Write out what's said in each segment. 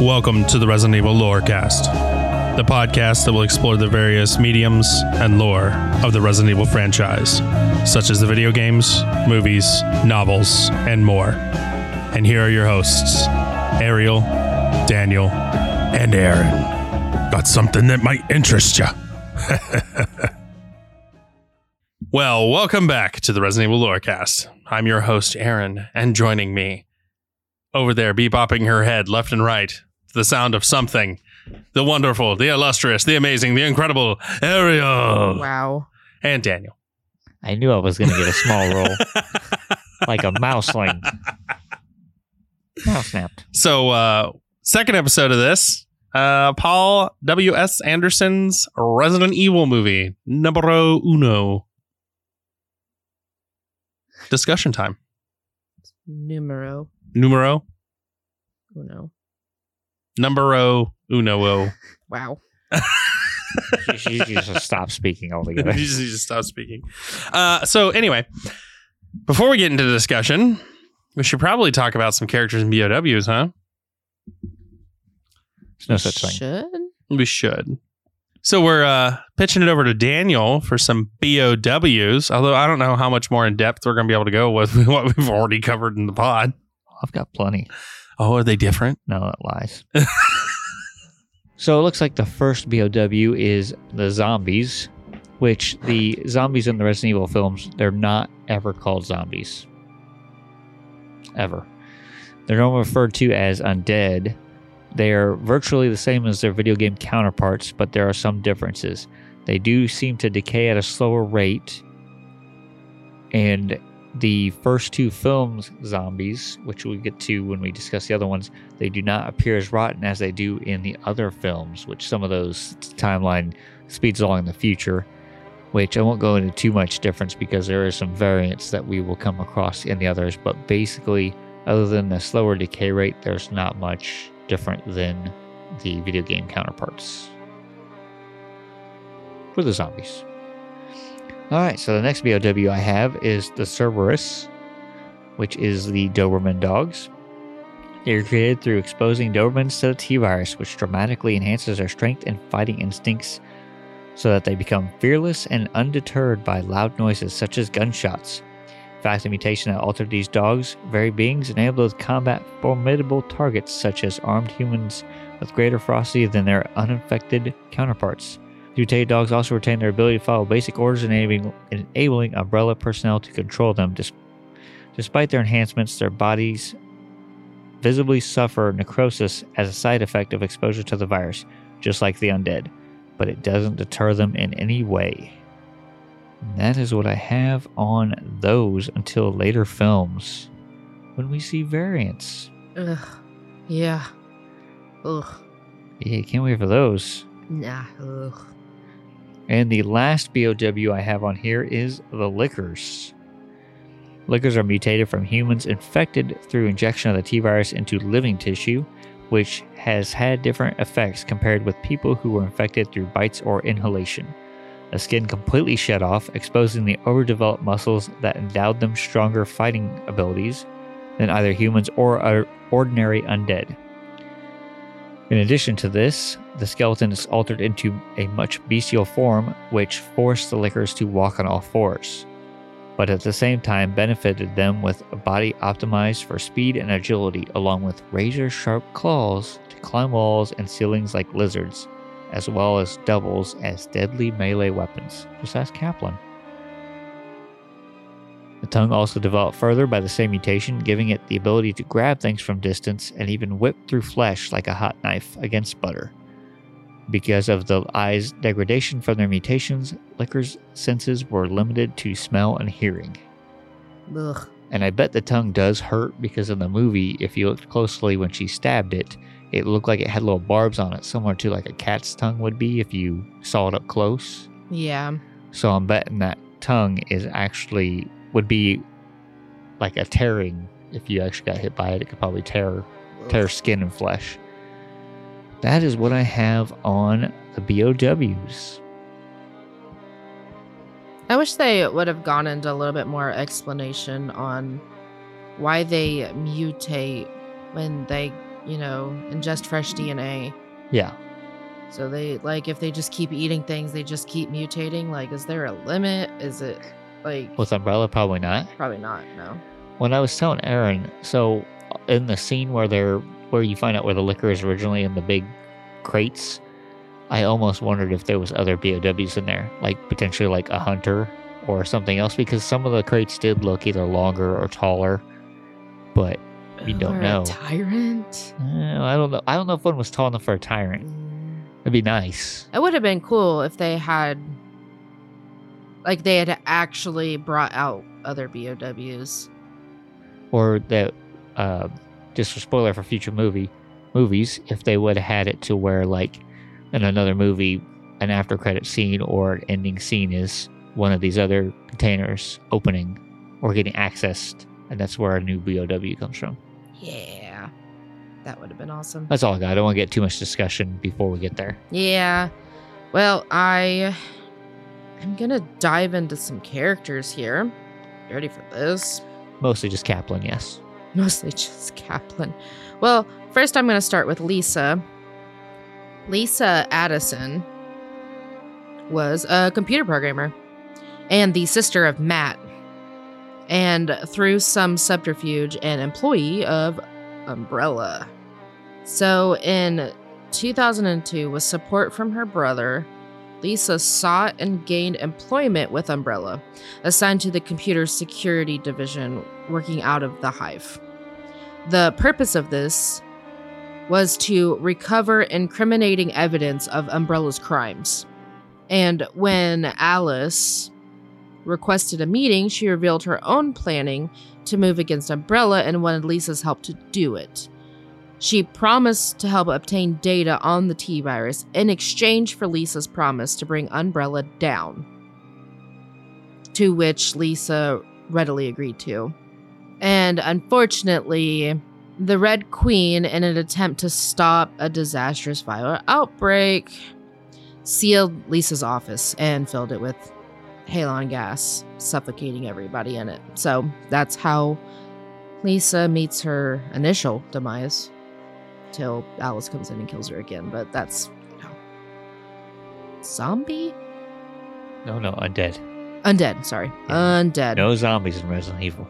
Welcome to the Resident Evil Lorecast, the podcast that will explore the various mediums and lore of the Resident Evil franchise, such as the video games, movies, novels, and more. And here are your hosts, Ariel, Daniel, and Aaron. Got something that might interest you. well, welcome back to the Resident Evil Lorecast. I'm your host, Aaron, and joining me over there, bebopping her head left and right, the sound of something. The wonderful, the illustrious, the amazing, the incredible Ariel Wow. and Daniel. I knew I was going to get a small role, like a mouse like mouse snapped. So, uh, second episode of this, uh, Paul W.S. Anderson's Resident Evil movie, numero uno. Discussion time. Numero Numero, uno. Numero uno. Wow. She, she just stopped speaking altogether. you just, you just stop speaking. Uh, so anyway, before we get into the discussion, we should probably talk about some characters in BOWs, huh? There's no such thing. Should? We should. So we're uh, pitching it over to Daniel for some BOWs. Although I don't know how much more in depth we're going to be able to go with what we've already covered in the pod. I've got plenty. Oh, are they different? No, that lies. so it looks like the first BOW is the zombies, which the zombies in the Resident Evil films, they're not ever called zombies. Ever. They're normally referred to as undead. They are virtually the same as their video game counterparts, but there are some differences. They do seem to decay at a slower rate. And the first two films, zombies, which we'll get to when we discuss the other ones, they do not appear as rotten as they do in the other films, which some of those timeline speeds along in the future, which I won't go into too much difference because there is some variance that we will come across in the others. But basically, other than the slower decay rate, there's not much different than the video game counterparts for the zombies. All right, so the next BOW I have is the Cerberus, which is the Doberman dogs. They are created through exposing Dobermans to the T virus, which dramatically enhances their strength and fighting instincts so that they become fearless and undeterred by loud noises such as gunshots. In fact, the mutation that altered these dogs' very beings enabled them to combat formidable targets such as armed humans with greater ferocity than their uninfected counterparts. The mutated dogs also retain their ability to follow basic orders, enabling, enabling Umbrella personnel to control them. Despite their enhancements, their bodies visibly suffer necrosis as a side effect of exposure to the virus, just like the undead, but it doesn't deter them in any way. And that is what I have on those until later films when we see variants. Ugh. Yeah. Ugh. Yeah, can't wait for those. Nah. Ugh. And the last BOW I have on here is the lickers. Lickers are mutated from humans infected through injection of the T virus into living tissue, which has had different effects compared with people who were infected through bites or inhalation. The skin completely shed off, exposing the overdeveloped muscles that endowed them stronger fighting abilities than either humans or ordinary undead. In addition to this, the skeleton is altered into a much bestial form, which forced the lickers to walk on all fours, but at the same time benefited them with a body optimized for speed and agility, along with razor sharp claws to climb walls and ceilings like lizards, as well as doubles as deadly melee weapons. Just ask Kaplan. The tongue also developed further by the same mutation, giving it the ability to grab things from distance and even whip through flesh like a hot knife against butter. Because of the eye's degradation from their mutations, Licker's senses were limited to smell and hearing. Ugh. And I bet the tongue does hurt because in the movie, if you looked closely when she stabbed it, it looked like it had little barbs on it, similar to like a cat's tongue would be if you saw it up close. Yeah. So I'm betting that tongue is actually would be like a tearing. If you actually got hit by it, it could probably tear tear skin and flesh. That is what I have on the BOWs. I wish they would have gone into a little bit more explanation on why they mutate when they, you know, ingest fresh DNA. Yeah. So they like if they just keep eating things, they just keep mutating. Like, is there a limit? Is it like With Umbrella, probably not. probably not? No. When I was telling Aaron, so in the scene where they're where you find out where the licker is originally in the big crates, I almost wondered if there was other BOWs in there, like potentially like a hunter or something else, because some of the crates did look either longer or taller, but You don't Or know. Tyrant. eh, I don't know. I don't know if one was tall enough for a tyrant. Mm. It'd be nice. It would have been cool if they had, like, they had actually brought out other BOWs. or that uh, just a spoiler for future movie movies if they would have had it to where like in another movie an after credit scene or an ending scene is one of these other containers opening or getting accessed and that's where a new bow comes from Yeah, that would have been awesome. that's all i got i don't want to get too much discussion before we get there Yeah. Well, I I'm gonna dive into some characters here. You ready for this? mostly just kaplan yes Mostly just Kaplan. Well, first I'm gonna start with Lisa. Lisa Addison was a computer programmer and the sister of Matt. And through some subterfuge, an employee of Umbrella. So in 2002, with support from her brother, Lisa sought and gained employment with Umbrella, assigned to the computer security division working out of the Hive. The purpose of this was to recover incriminating evidence of Umbrella's crimes. And when Alice requested a meeting, she revealed her own planning to move against Umbrella and wanted Lisa's help to do it. She promised to help obtain data on the T virus in exchange for Lisa's promise to bring Umbrella down. To which Lisa readily agreed to. And unfortunately, the Red Queen, in an attempt to stop a disastrous viral outbreak, sealed Lisa's office and filled it with halon gas, suffocating everybody in it. So that's how Lisa meets her initial demise till Alice comes in and kills her again. But that's, you know, zombie? no no undead Undead, sorry. Undead. no zombies in resident evil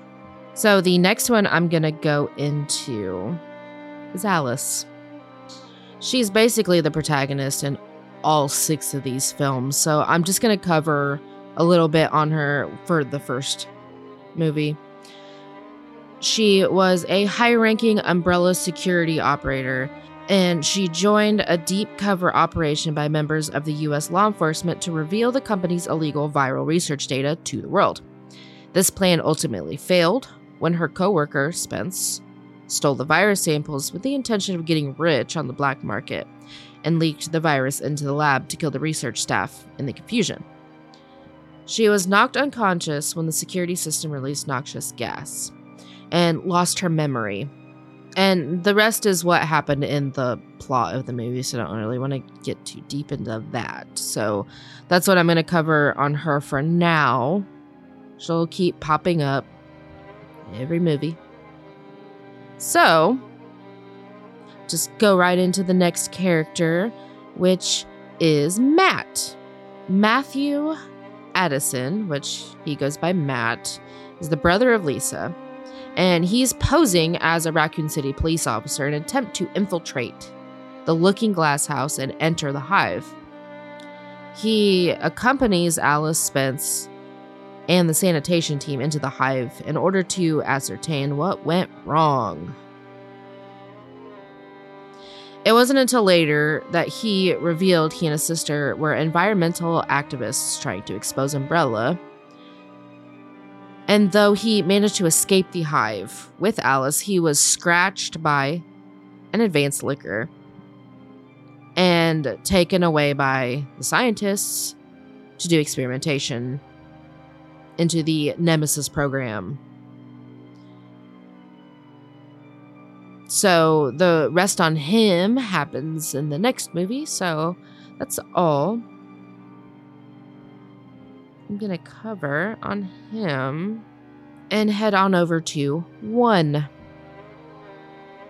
So the next one I'm to go into is Alice. She's basically the protagonist in all six of these films. So I'm just to cover a little bit on her for the first movie. She was a high ranking umbrella security operator, and she joined a deep cover operation by members of the US law enforcement to reveal the company's illegal viral research data to the world. This plan ultimately failed when her coworker, Spence, stole the virus samples with the intention of getting rich on the black market and leaked the virus into the lab to kill the research staff in the confusion. She was knocked unconscious when the security system released noxious gas and lost her memory. And the rest is what happened in the plot of the movie, so I don't really want to get too deep into that. So that's what I'm going to cover on her for now. She'll keep popping up every movie. So, just go right into the next character, which is Matt. Matthew Addison, which he goes by Matt, is the brother of Lisa, and he's posing as a Raccoon City police officer in an attempt to infiltrate the Looking Glass house and enter the hive. He accompanies Alice Spence and the sanitation team into the hive in order to ascertain what went wrong. It wasn't until later that he revealed he and his sister were environmental activists trying to expose Umbrella. And though he managed to escape the hive with Alice, he was scratched by an advanced licker and taken away by the scientists to do experimentation into the Nemesis program. So the rest on him happens in the next movie, so that's all I'm going to cover on him and head on over to one.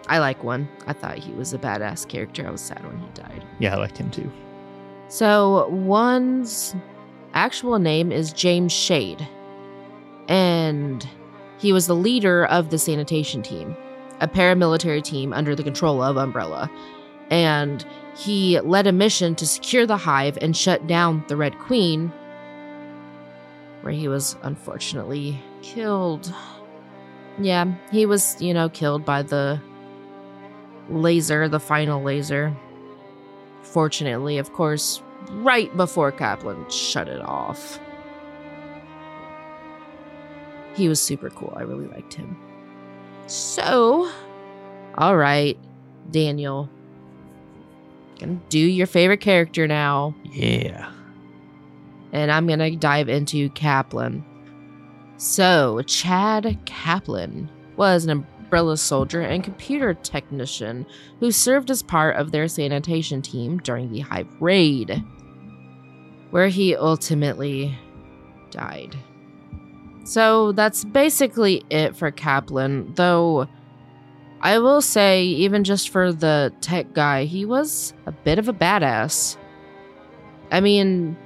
I like one. I thought he was a badass character. I was sad when he died. Yeah, I liked him too. So, one's actual name is James Shade, and he was the leader of the sanitation team, a paramilitary team under the control of Umbrella. And he led a mission to secure the hive and shut down the Red Queen, where he was unfortunately killed. Yeah, he was, you know, killed by the laser, the final laser. Fortunately, of course, right before Kaplan shut it off. He was super cool. I really liked him. So, all right, Daniel. Gonna do your favorite character now. Yeah. And I'm gonna dive into Kaplan. So, Chad Kaplan was an umbrella soldier and computer technician who served as part of their sanitation team during the Hive raid, where he ultimately died. So that's basically it for Kaplan, though I will say, even just for the tech guy, he was a bit of a badass. I mean,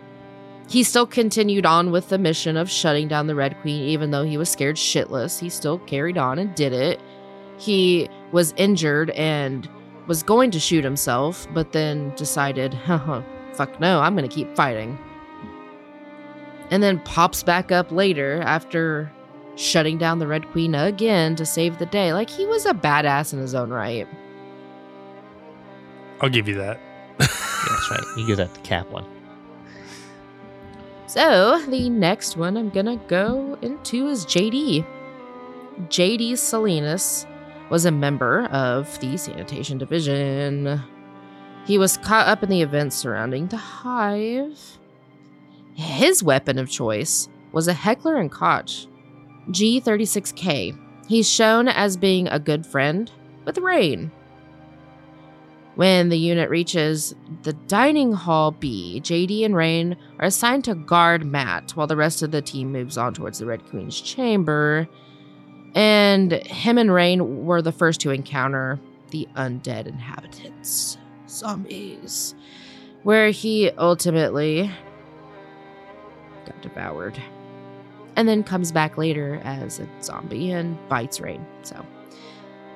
he still continued on with the mission of shutting down the Red Queen, even though he was scared shitless. He still carried on and did it. He was injured and was going to shoot himself, but then decided, haha, fuck no, I'm gonna keep fighting. And then pops back up later after shutting down the Red Queen again to save the day. Like he was a badass in his own right. I'll give you that. That's right. You give that to Kaplan. So the next one I'm gonna go into is JD. JD Salinas was a member of the sanitation division. He was caught up in the events surrounding the hive. His weapon of choice was a Heckler and Koch G36K. He's shown as being a good friend with Rain. When the unit reaches the dining hall B, JD and Rain are assigned to guard Matt while the rest of the team moves on towards the Red Queen's chamber. And him and Rain were the first to encounter the undead inhabitants, zombies, where he ultimately got devoured. And then comes back later as a zombie and bites Rain. So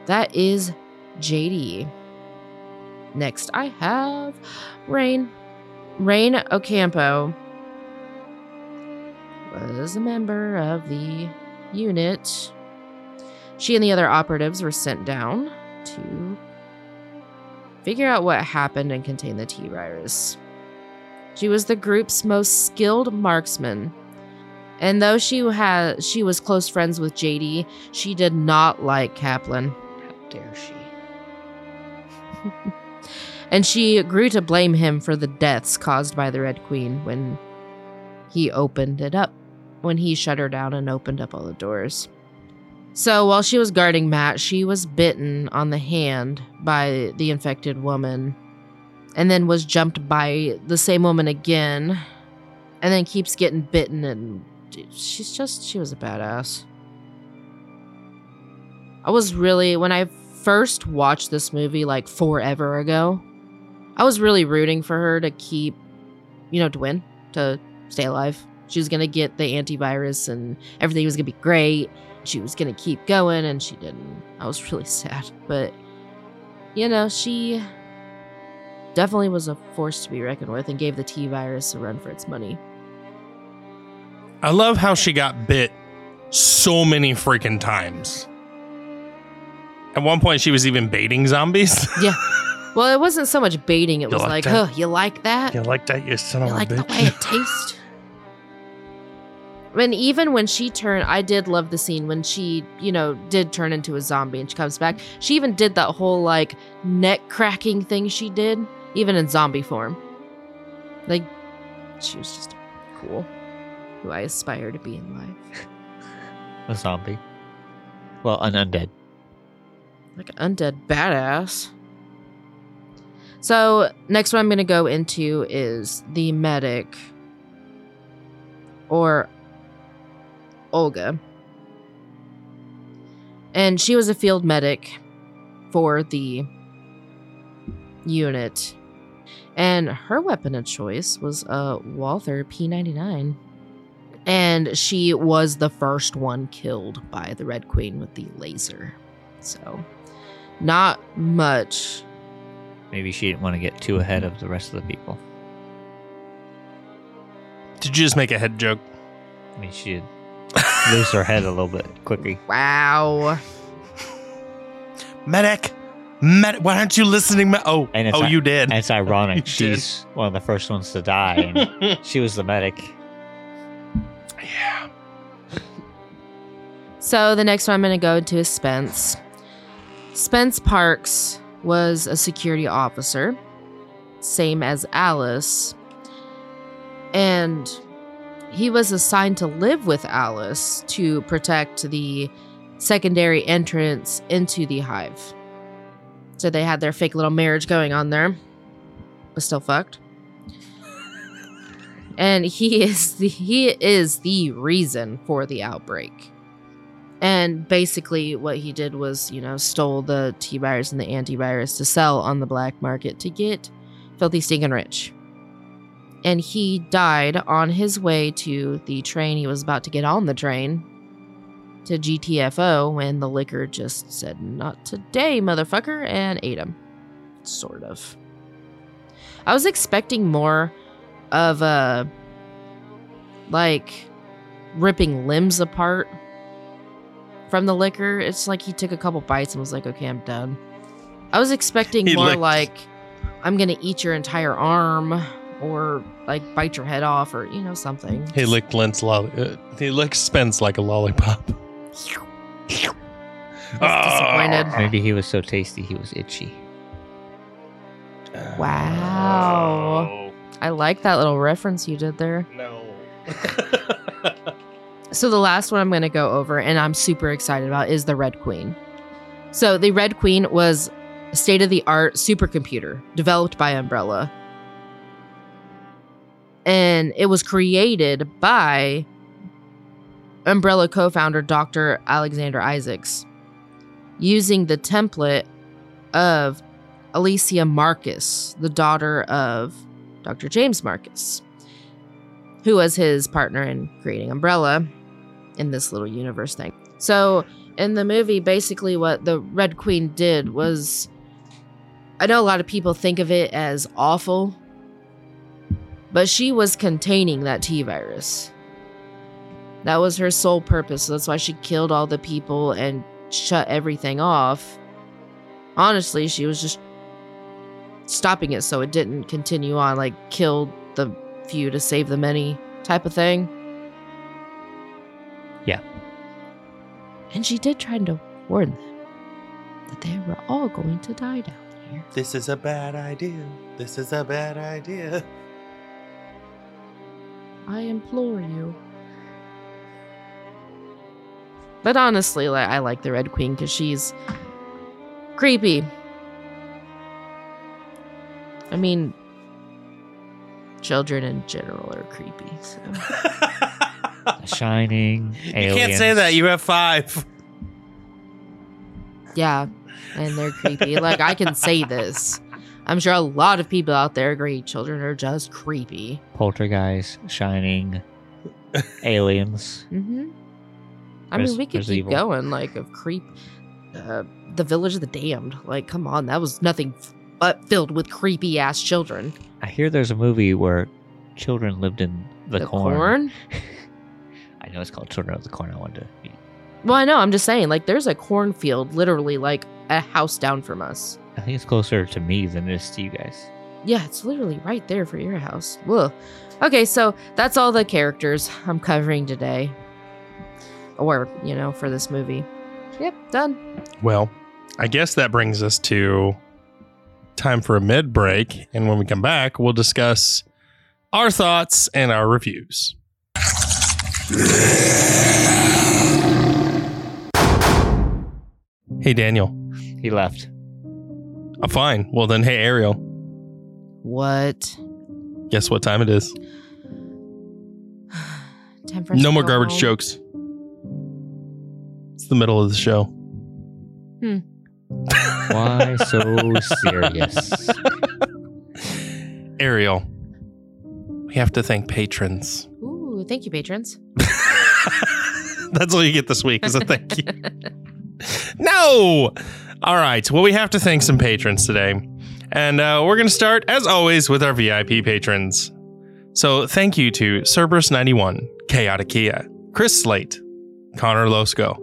that is JD. Next, I have Rain. Rain Ocampo was a member of the unit. She and the other operatives were sent down to figure out what happened and contain the T virus. She was the group's most skilled marksman. And though she had she was close friends with JD, she did not like Kaplan. How dare she? and she grew to blame him for the deaths caused by the Red Queen when he opened it up, when he shut her down and opened up all the doors. So while she was guarding Matt, she was bitten on the hand by the infected woman and then was jumped by the same woman again and then keeps getting bitten and she's just she was a badass. I was really when I first watched this movie like forever ago, I was really rooting for her to keep, you know, to win, to stay alive. She was going to get the antivirus and everything was going to be great. She was going to keep going and she didn't. I was really sad. But, you know, she definitely was a force to be reckoned with and gave the T virus a run for its money. I love how she got bit so many freaking times. At one point, she was even baiting zombies. Yeah. Well, it wasn't so much baiting. It You was like like, that? oh, you like that? you like that, you son You of a like the bitch? way it tastes? And even when she turned, I did love the scene when she, you know, did turn into a zombie and she comes back. She even did that whole like neck cracking thing she did, even in zombie form. Like, she was just cool. Who I aspire to be in life. A zombie. Well, an undead. like an undead badass. So, next one I'm going to go into is the medic or Olga. And she was a field medic for the unit. And her weapon of choice was a Walther P99. And she was the first one killed by the Red Queen with the laser. So, not much. Maybe she didn't want to get too ahead of the rest of the people. Did you just make a head joke? I mean, she did lose her head a little bit quickly. Wow. Medic! Medic! Why aren't you listening? Me- oh, And it's oh, not- you did. And it's ironic. You did. She's one of the first ones to die, and she was the medic. yeah. So the next one I'm going to go to is Spence. Spence Parks was a security officer, same as Alice. And he was assigned to live with Alice to protect the secondary entrance into the hive. So they had their fake little marriage going on there, but still fucked. and he is the he is the reason for the outbreak. And basically, what he did was, you know, stole the T virus and the antivirus to sell on the black market to get filthy, stinking rich. And he died on his way to the train. He was about to get on the train to GTFO when the licker just said, Not today, motherfucker, and ate him. Sort of. I was expecting more of a, like, ripping limbs apart from the licker. It's like he took a couple bites and was like, okay, I'm done. I was expecting He more licked- like, I'm going to eat your entire arm or like bite your head off or, you know, something. He licked Lent's lolly. Uh, he licked Spence like a lollipop. disappointed. Maybe he was so tasty he was itchy. Wow. I like that little reference you did there. No. So the last one I'm going to go over and I'm super excited about is the Red Queen. So the Red Queen was a state-of-the-art supercomputer developed by Umbrella. And it was created by Umbrella co-founder Dr. Alexander Isaacs using the template of Alicia Marcus, the daughter of Dr. James Marcus, who was his partner in creating Umbrella in this little universe thing. So, in the movie, basically, what the Red Queen did was I know a lot of people think of it as awful, but she was containing that T virus. That was her sole purpose. So that's why she killed all the people and shut everything off. Honestly, she was just stopping it so it didn't continue on, like, kill the few to save the many type of thing. And she did try to warn them that they were all going to die down here. this is a bad idea. This is a bad idea. I implore you. But honestly, like I like the Red Queen because she's creepy. I mean, children in general are creepy. So The Shining. You can't say that. You have five. yeah, and they're creepy. like I can say this. I'm sure a lot of people out there agree. Children are just creepy. Poltergeist, Shining, Aliens. hmm I mean, we could keep evil. going. Like of creep, uh, the Village of the Damned. Like, come on, that was nothing but filled with creepy ass children. I hear there's a movie where children lived in the, corn. I know it's called Children of the Corn. I wanted to. Well, I know. I'm just saying. Like, there's a cornfield literally like a house down from us. I think it's closer to me than it is to you guys. Yeah, it's literally right there for your house. Ugh. Okay, so that's all the characters I'm covering today. Or, you know, for this movie. Yep, done. Well, I guess that brings us to time for a mid break. And when we come back, we'll discuss our thoughts and our reviews. Hey, Daniel. He left. I'm fine. Well, then, hey, Ariel. What? Guess what time it is? Time for us No to more go garbage home. jokes. It's the middle of the show. Hmm. Why so serious? Ariel, we have to thank patrons. Thank you, patrons. That's all you get this week is a thank you. no! All right. Well, we have to thank some patrons today. And uh, we're going to start, as always, with our VIP patrons. So thank you to Cerberus91, Chaotic Kia, Chris Slate, Connor Losco,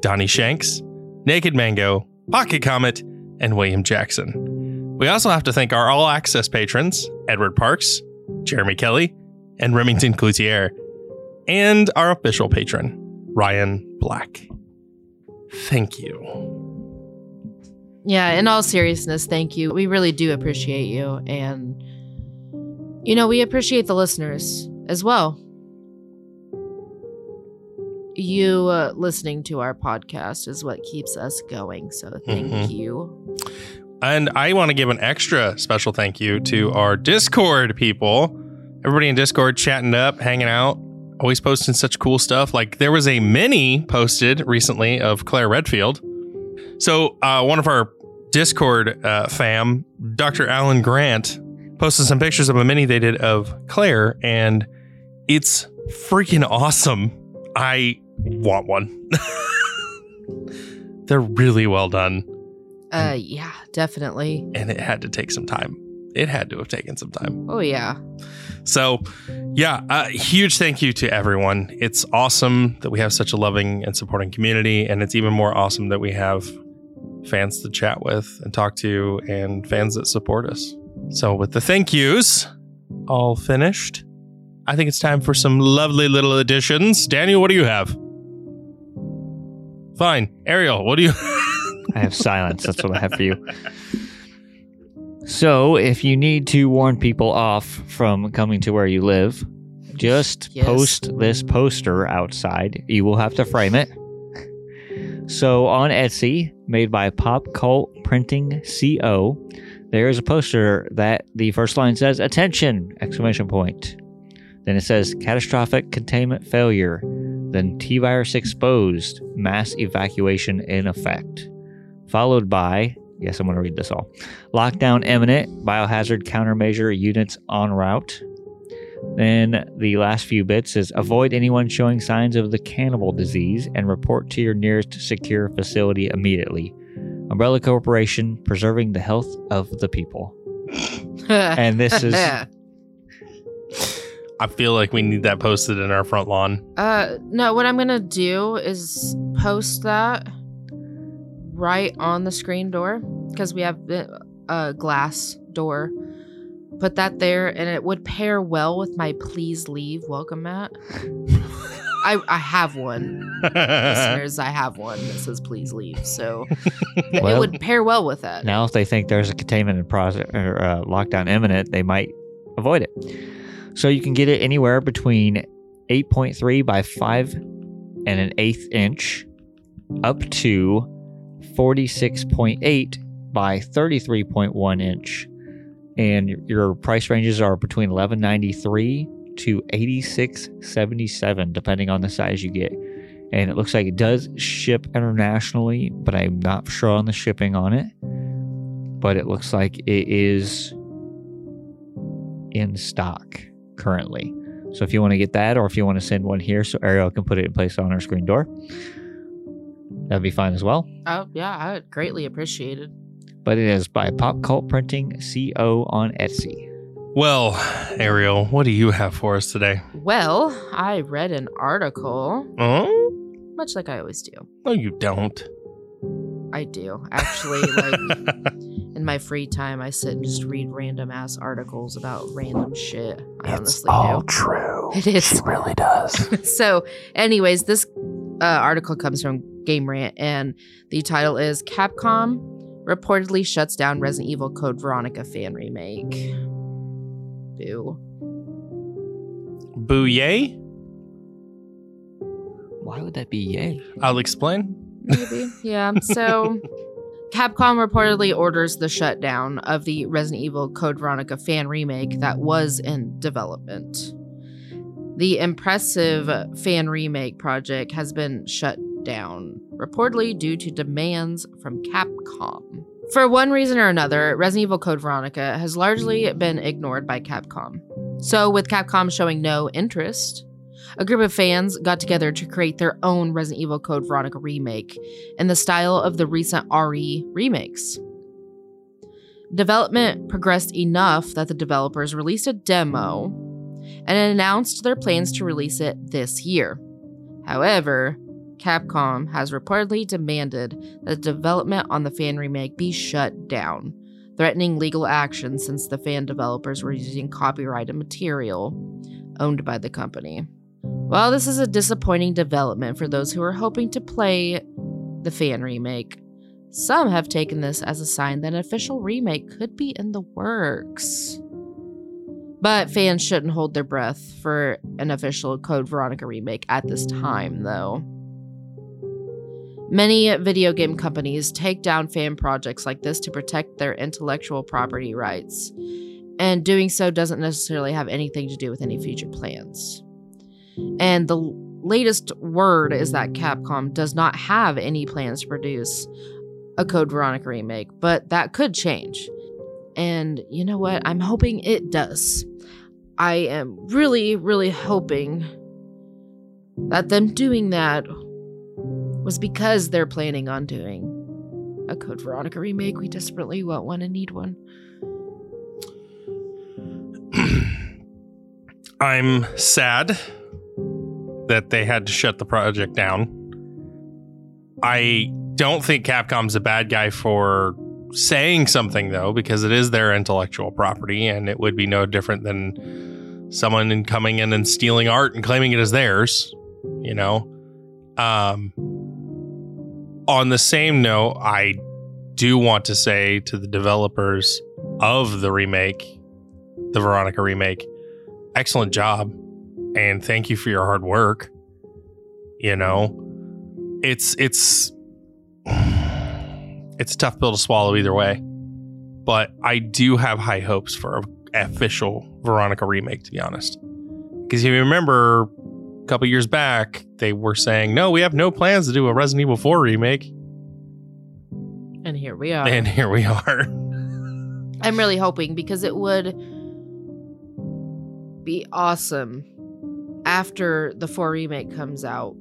Donnie Shanks, Naked Mango, Pocket Comet, and William Jackson. We also have to thank our all access patrons, Edward Parks, Jeremy Kelly, and Remington Cloutier, and our official patron, Ryan Black. Thank you. Yeah, in all seriousness, thank you. We really do appreciate you. And, you know, we appreciate the listeners as well. You uh, listening to our podcast is what keeps us going. So thank Mhm. you. And I want to give an extra special thank you to our Discord people. Everybody in Discord chatting up, hanging out, always posting such cool stuff. Like there was a mini posted recently of Claire Redfield. So uh, one of our Discord uh, fam, Dr. Alan Grant, posted some pictures of a mini they did of Claire, and it's freaking awesome. I want one. They're really well done Uh, yeah, definitely. and it had to take some time. It had to have taken some time. Oh, yeah. So, yeah, a huge thank you to everyone. It's awesome that we have such a loving and supporting community, and it's even more awesome that we have fans to chat with and talk to and fans that support us. So, with the thank yous all finished, I think it's time for some lovely little additions. Daniel, what do you have? Fine. Ariel, what do you I have silence. That's what I have for you. So, if you need to warn people off from coming to where you live, just Yes. post this poster outside. You will have to frame it. So, on Etsy, made by Pop Cult Printing Co., there is a poster that the first line says "Attention!" exclamation point. Then it says "Catastrophic containment failure." Then T virus exposed, mass evacuation in effect followed by, yes, I'm going to read this all lockdown imminent, biohazard countermeasure units en route. Then the last few bits is avoid anyone showing signs of the cannibal disease and report to your nearest secure facility immediately. Umbrella Corporation, preserving the health of the people. And this is I feel like we need that posted in our front lawn. Uh, no, what I'm gonna do is post that right on the screen door because we have uh, glass door. Put that there, and it would pair well with my "Please leave" welcome mat. I I have one, listeners. I have one that says "Please leave," so it Well- would pair well with that. now, if they think there's a containment and process, or, uh, lockdown imminent, they might avoid it. So you can get it anywhere between 8.3 by 5 and an eighth inch up to 46.8 by 33.1 inch. And your- price ranges are between 1193 to 8677 depending on the size you get. And it looks like it does ship internationally, but I'm not sure on the shipping on it. But it looks like it is in stock currently. So if you want to get that, or if you want to send one here so Ariel can put it in place on our screen door, that'd be fine as well. Oh yeah, I would greatly appreciate it. But it is by Pop Cult Printing Co. on Etsy. Well, Ariel, what do you have for us today? Well, I read an article, Oh, much like I always do. no, you don't. I do. Actually, like in my free time, I sit and just read random ass articles about random shit. I honestly do. true. It is. She really does. so, anyways, this uh, article comes from Game Rant, and the title is Capcom reportedly shuts down Resident Evil Code Veronica fan remake. Boo. Boo yay? Why would that be yay? I'll explain. Maybe. Yeah. So Capcom reportedly orders the shutdown of the Resident Evil Code Veronica fan remake that was in development. The impressive fan remake project has been shut down, reportedly due to demands from Capcom. For one reason or another, Resident Evil Code Veronica has largely been ignored by Capcom. So, with Capcom showing no interest, a group of fans got together to create their own Resident Evil Code Veronica remake in the style of the recent RE remakes. Development progressed enough that the developers released a demo and announced their plans to release it this year. However, Capcom has reportedly demanded that development on the fan remake be shut down, threatening legal action since the fan developers were using copyrighted material owned by the company. While this is a disappointing development for those who are hoping to play the fan remake, some have taken this as a sign that an official remake could be in the works. But mm. fans shouldn't hold their breath for an official Code Veronica remake at this time, though. Many video game companies take down fan projects like this to protect their intellectual property rights, and doing so doesn't necessarily have anything to do with any future plans. And the latest word is that Capcom does not have any plans to produce a Code Veronica remake, but that could change. And you know what? I'm hoping it does. I am really, really hoping that them doing that was because they're planning on doing a Code Veronica remake. We desperately want one and need one. I'm sad that they had to shut the project down. I don't think Capcom's a bad guy for saying something though, because it is their intellectual property, and it would be no different than someone coming in and stealing art and claiming it as theirs. You know. Um. On the same note, I do want to say to the developers of the remake, the Veronica remake, excellent job and thank you for your hard work. You know, it's it's it's a tough pill to swallow either way. But I do have high hopes for an official Veronica remake, to be honest. Because if you remember a couple years back, they were saying, no, we have no plans to do a Resident Evil 4 remake. And here we are. And here we are. I'm really hoping because it would be awesome after the 4 remake comes out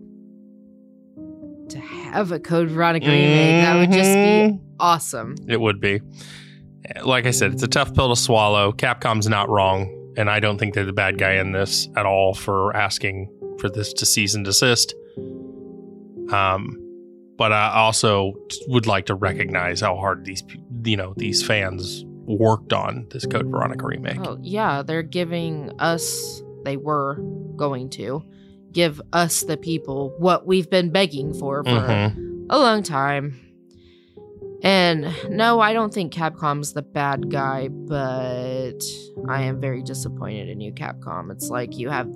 to have a Code Veronica remake. That would just be Mhm. awesome. It would be. Like I said, it's a tough pill to swallow. Capcom's not wrong, and I don't think they're the bad guy in this at all for asking for this to cease and desist. Um, but I also would like to recognize how hard these, you know, these fans worked on this Code Veronica remake. Oh, yeah, they're giving us, they were going to give us, the people, what we've been begging for for Mhm. a long time. And no, I don't think Capcom's the bad guy, but I am very disappointed in you, Capcom. It's like you have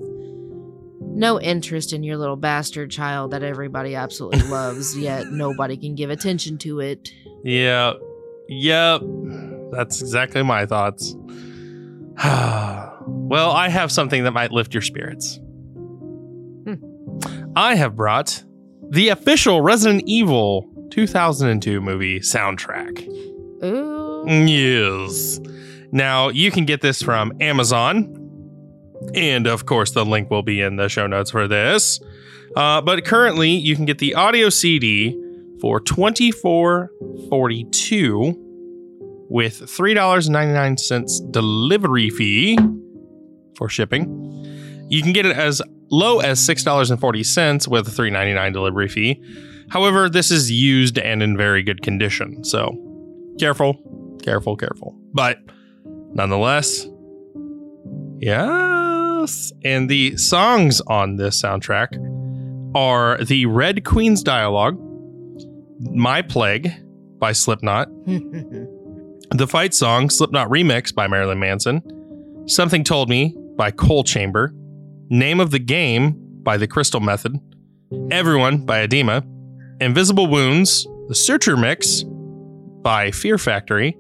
no interest in your little bastard child that everybody absolutely loves, yet nobody can give attention to it. Yeah. Yep. That's exactly my thoughts. well, I have something that might lift your spirits. Hmm. I have brought the official Resident Evil 2002 movie soundtrack. Ooh. Yes. Now, you can get this from Amazon. And of course, the link will be in the show notes for this. Uh, but currently, you can get the audio CD for twenty four forty two with $3.99 delivery fee for shipping. You can get it as low as $6.40 with a $3.99 delivery fee. However, this is used and in very good condition. So careful, careful, careful. But nonetheless, yes. And the songs on this soundtrack are the Red Queen's Dialogue, My Plague by Slipknot, the fight song Slipknot Remix by Marilyn Manson, Something Told Me by Coal Chamber, Name of the Game by The Crystal Method, Everyone by Adema, Invisible Wounds, The Searcher Mix by Fear Factory,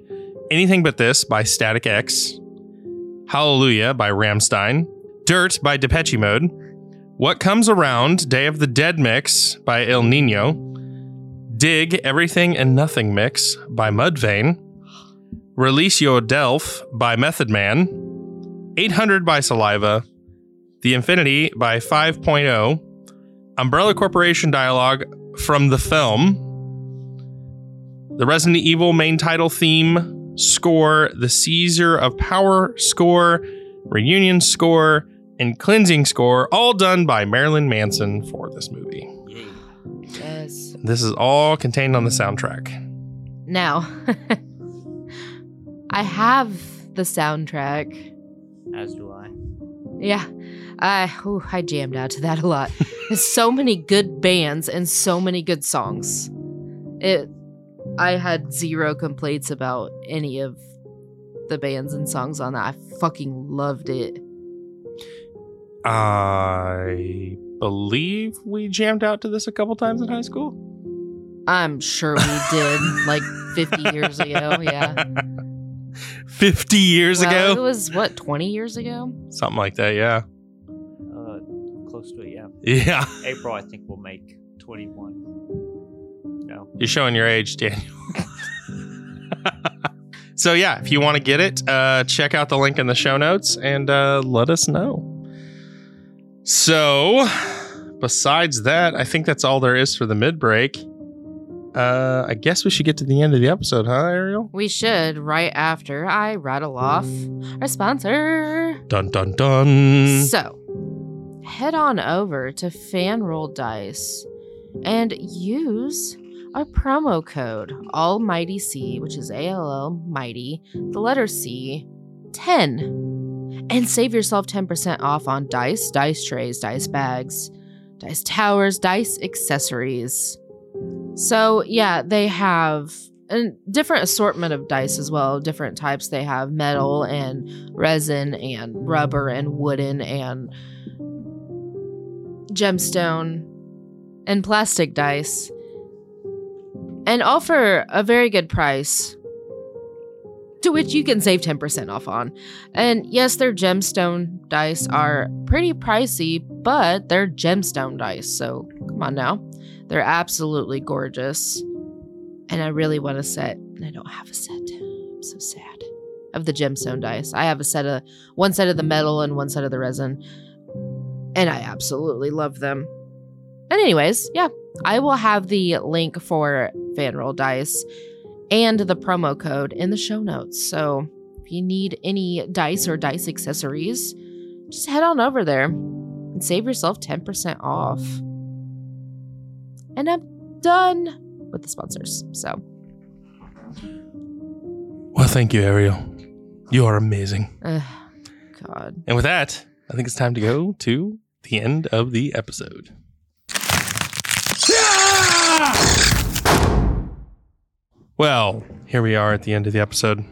Anything But This by Static X, Hallelujah by Rammstein, Dirt by Depeche Mode, What Comes Around Day of the Dead Mix by Ill Niño, Dig Everything and Nothing Mix by Mudvayne, Release Your Delf by Method Man, 800 by Saliva, The Infinity by 5.0, Umbrella Corporation Dialogue from the film, the Resident Evil main title theme score, the Seizure of Power score, reunion score, and cleansing score, all done by Marilyn Manson for this movie. yes. This is all contained on the soundtrack. Now, I have the soundtrack. As do I. Yeah. I ooh, I jammed out to that a lot. There's so many good bands and so many good songs. It I had zero complaints about any of the bands and songs on that. I fucking loved it. I believe we jammed out to this a couple times in high school. I'm sure we did like 50 years ago. Yeah. 50 years Well, It was what 20 years ago. Something like that, yeah. Close to it, yeah. Yeah. April, I think, will make 21. No. You're showing your age, Daniel. so yeah, if you want to get it, uh, check out the link in the show notes and uh, let us know. So, besides that, I think that's all there is for the mid break. Uh, I guess we should get to the end of the episode, huh, Ariel? We should right after I rattle off our sponsor. Dun dun dun. So, head on over to Fanroll Dice and use our promo code Almighty C, which is A L L Mighty, the letter C, 10, and save yourself 10% off on dice, dice trays, dice bags, dice towers, dice accessories. So, yeah, they have a different assortment of dice as well, different types. They have metal and resin and rubber and wooden and gemstone and plastic dice. And all for a very good price, to which you can save 10% off on. And yes, their gemstone dice are pretty pricey, but they're gemstone dice, so come on now. They're absolutely gorgeous. And I really want a set, and I don't have a set. I'm so sad. Of the gemstone dice. I have a set of one set of the metal and one set of the resin. And I absolutely love them. And anyways, yeah, I will have the link for Fanroll Dice and the promo code in the show notes. So if you need any dice or dice accessories, just head on over there and save yourself 10% off. And I'm done with the sponsors. So Well, thank you, Ariel. You are amazing. Ugh, God. And with that, I think it's time to go to the end of the episode. Well, here we are at the end of the episode.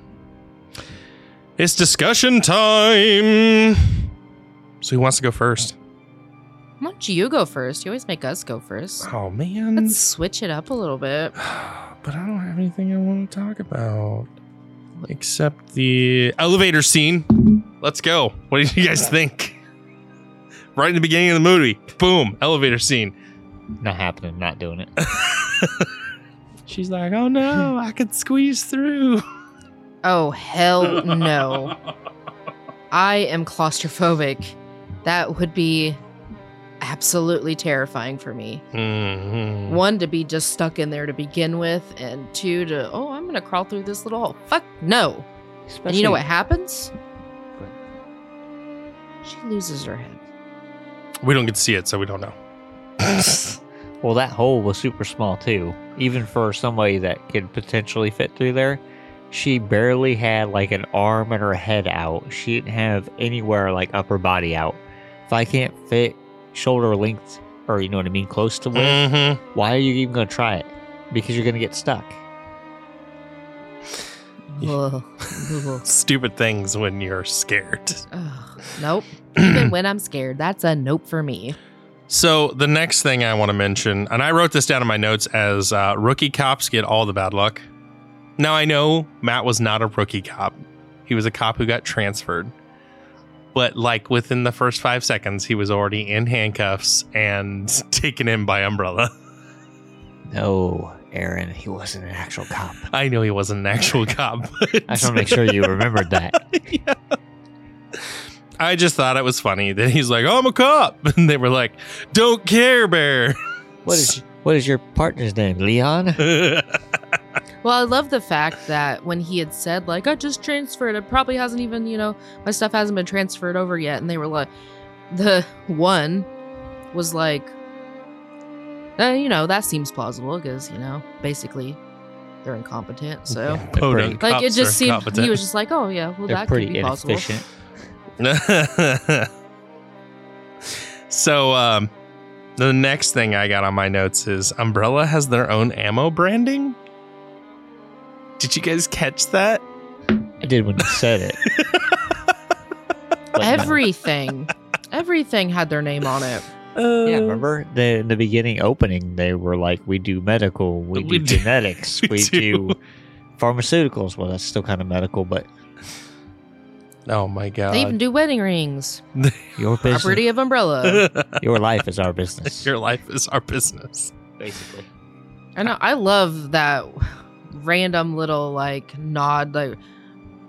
It's discussion time. So who wants to go first? Why don't you go first? You always make us go first. Oh man, Let's switch it up a little bit. but I don't have anything I want to talk about except the elevator scene. Let's go. What do you guys think? Right in the beginning of the movie, boom, elevator scene. Not happening. Not doing it. She's like, "Oh no, I could squeeze through." Oh, hell no. I am claustrophobic. That would be absolutely terrifying for me. Mhm. One, to be just stuck in there to begin with, and two, to, oh, I'm going to crawl through this little hole. Fuck no. And you know what happens? She loses her head. We don't get to see it, so we don't know. Well, that hole was super small too. Even for somebody that could potentially fit through there, she barely had like an arm and her head out. She didn't have anywhere like upper body out. If I can't fit shoulder length or you know what I mean, close to where, Mm-hmm. why are you even gonna try it? Because you're gonna get stuck. Ugh. Ugh. Stupid things when you're scared. Ugh. Nope. Even when I'm scared, that's a nope for me. So the next thing I want to mention, and I wrote this down in my notes as uh, rookie cops get all the bad luck. Now I know Matt was not a rookie cop; he was a cop who got transferred. But like within the first five seconds, he was already in handcuffs and taken in by Umbrella. No, Aaron, he wasn't an actual cop. I know he wasn't an actual cop. But I just want to make sure you remembered that. Yeah. I just thought it was funny that he's like, "I'm a cop," and they were like, "Don't care, Bear." What is what is your partner's name? Leon? Well, I love the fact that when he had said, like, I just transferred, it probably hasn't even, you know, my stuff hasn't been transferred over yet. And they were like, the one was like, uh, you know, that seems plausible because, you know, basically they're incompetent. So, Yeah, they're pretty, like, it just seemed, incompetent. he was just like, oh, yeah, well, they're that could pretty be possible. so um the next thing I got on my notes is Umbrella has their own ammo branding. Did you guys catch that? I did when you said it. Everything, everything had their name on it. Uh, Yeah, remember the in the beginning opening they were like, we do medical, we, We do do- genetics, we we, do. do. pharmaceuticals. Well, that's still kind of medical, but Oh my god. They even do wedding rings. your business, Property of Umbrella. your life is our business. Your life is our business. basically. I know. I love that random little like nod, like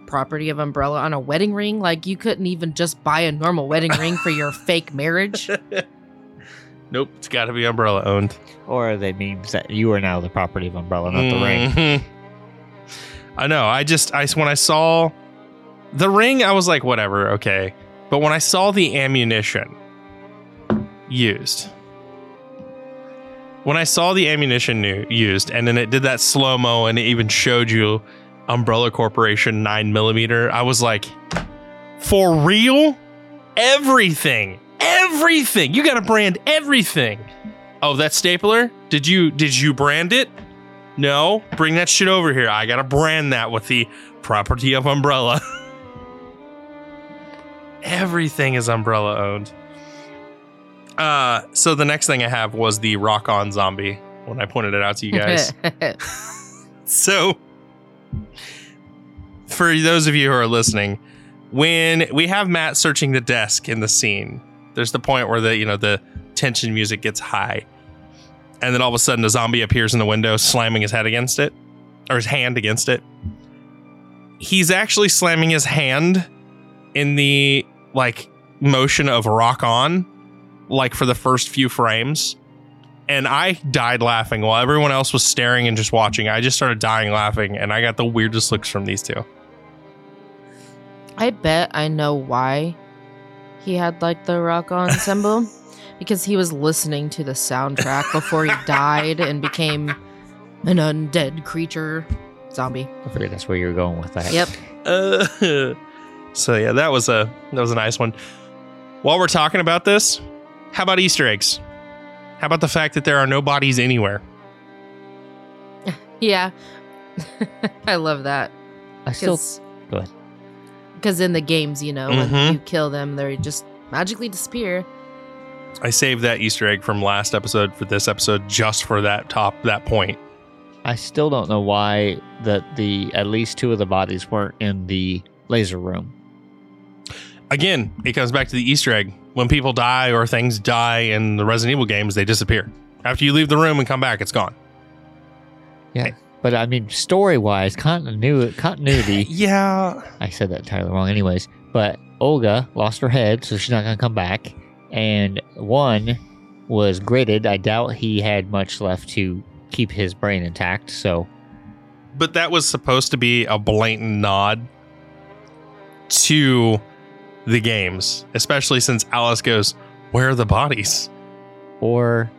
property of Umbrella on a wedding ring. Like you couldn't even just buy a normal wedding ring for your fake marriage. Nope, it's got to be Umbrella owned. Or they means that you are now the property of Umbrella, not the ring. Mhm. I know. I just I when I saw the ring, I was like, whatever, okay. But when I saw the ammunition used, when I saw the ammunition new, used, and then it did that slow mo, and it even showed you Umbrella Corporation nine millimeter, I was like, for real, everything, everything. You got to brand everything. Oh, that stapler? Did you did you brand it? No, bring that shit over here. I gotta brand that with the property of Umbrella. Everything is Umbrella owned. Uh, so the next thing I have was the Rock On Zombie when I pointed it out to you guys. so, for those of you who are listening, when we have Matt searching the desk in the scene, there's the point where the you know the tension music gets high, and then all of a sudden a zombie appears in the window, slamming his head against it, or his hand against it. He's actually slamming his hand in the like motion of rock on, like for the first few frames. And I died laughing while everyone else was staring and just watching. I just started dying laughing, and I got the weirdest looks from these two. I bet I know why he had like the rock on symbol because he was listening to the soundtrack before he died and became an undead creature zombie. I figured that's where you were going with that. Yep. Uh, so yeah, that was a that was a nice one. While we're talking about this, how about Easter eggs? How about the fact that there are no bodies anywhere? Yeah. I love that. I still go ahead. Because in the games, you know, Mhm. when you kill them, they just magically disappear. I saved that Easter egg from last episode for this episode just for that top that point. I still don't know why that the at least two of the bodies weren't in the laser room. Again, it comes back to the Easter egg. When people die or things die in the Resident Evil games, they disappear. After you leave the room and come back, it's gone. But I mean, story wise, continuity, continuity. Yeah. I said that entirely wrong, anyways. But Olga lost her head, so she's not gonna come back. And one was gritted. I doubt he had much left to keep his brain intact. So But that was supposed to be a blatant nod to the games, especially since Alice goes, Where are the bodies? or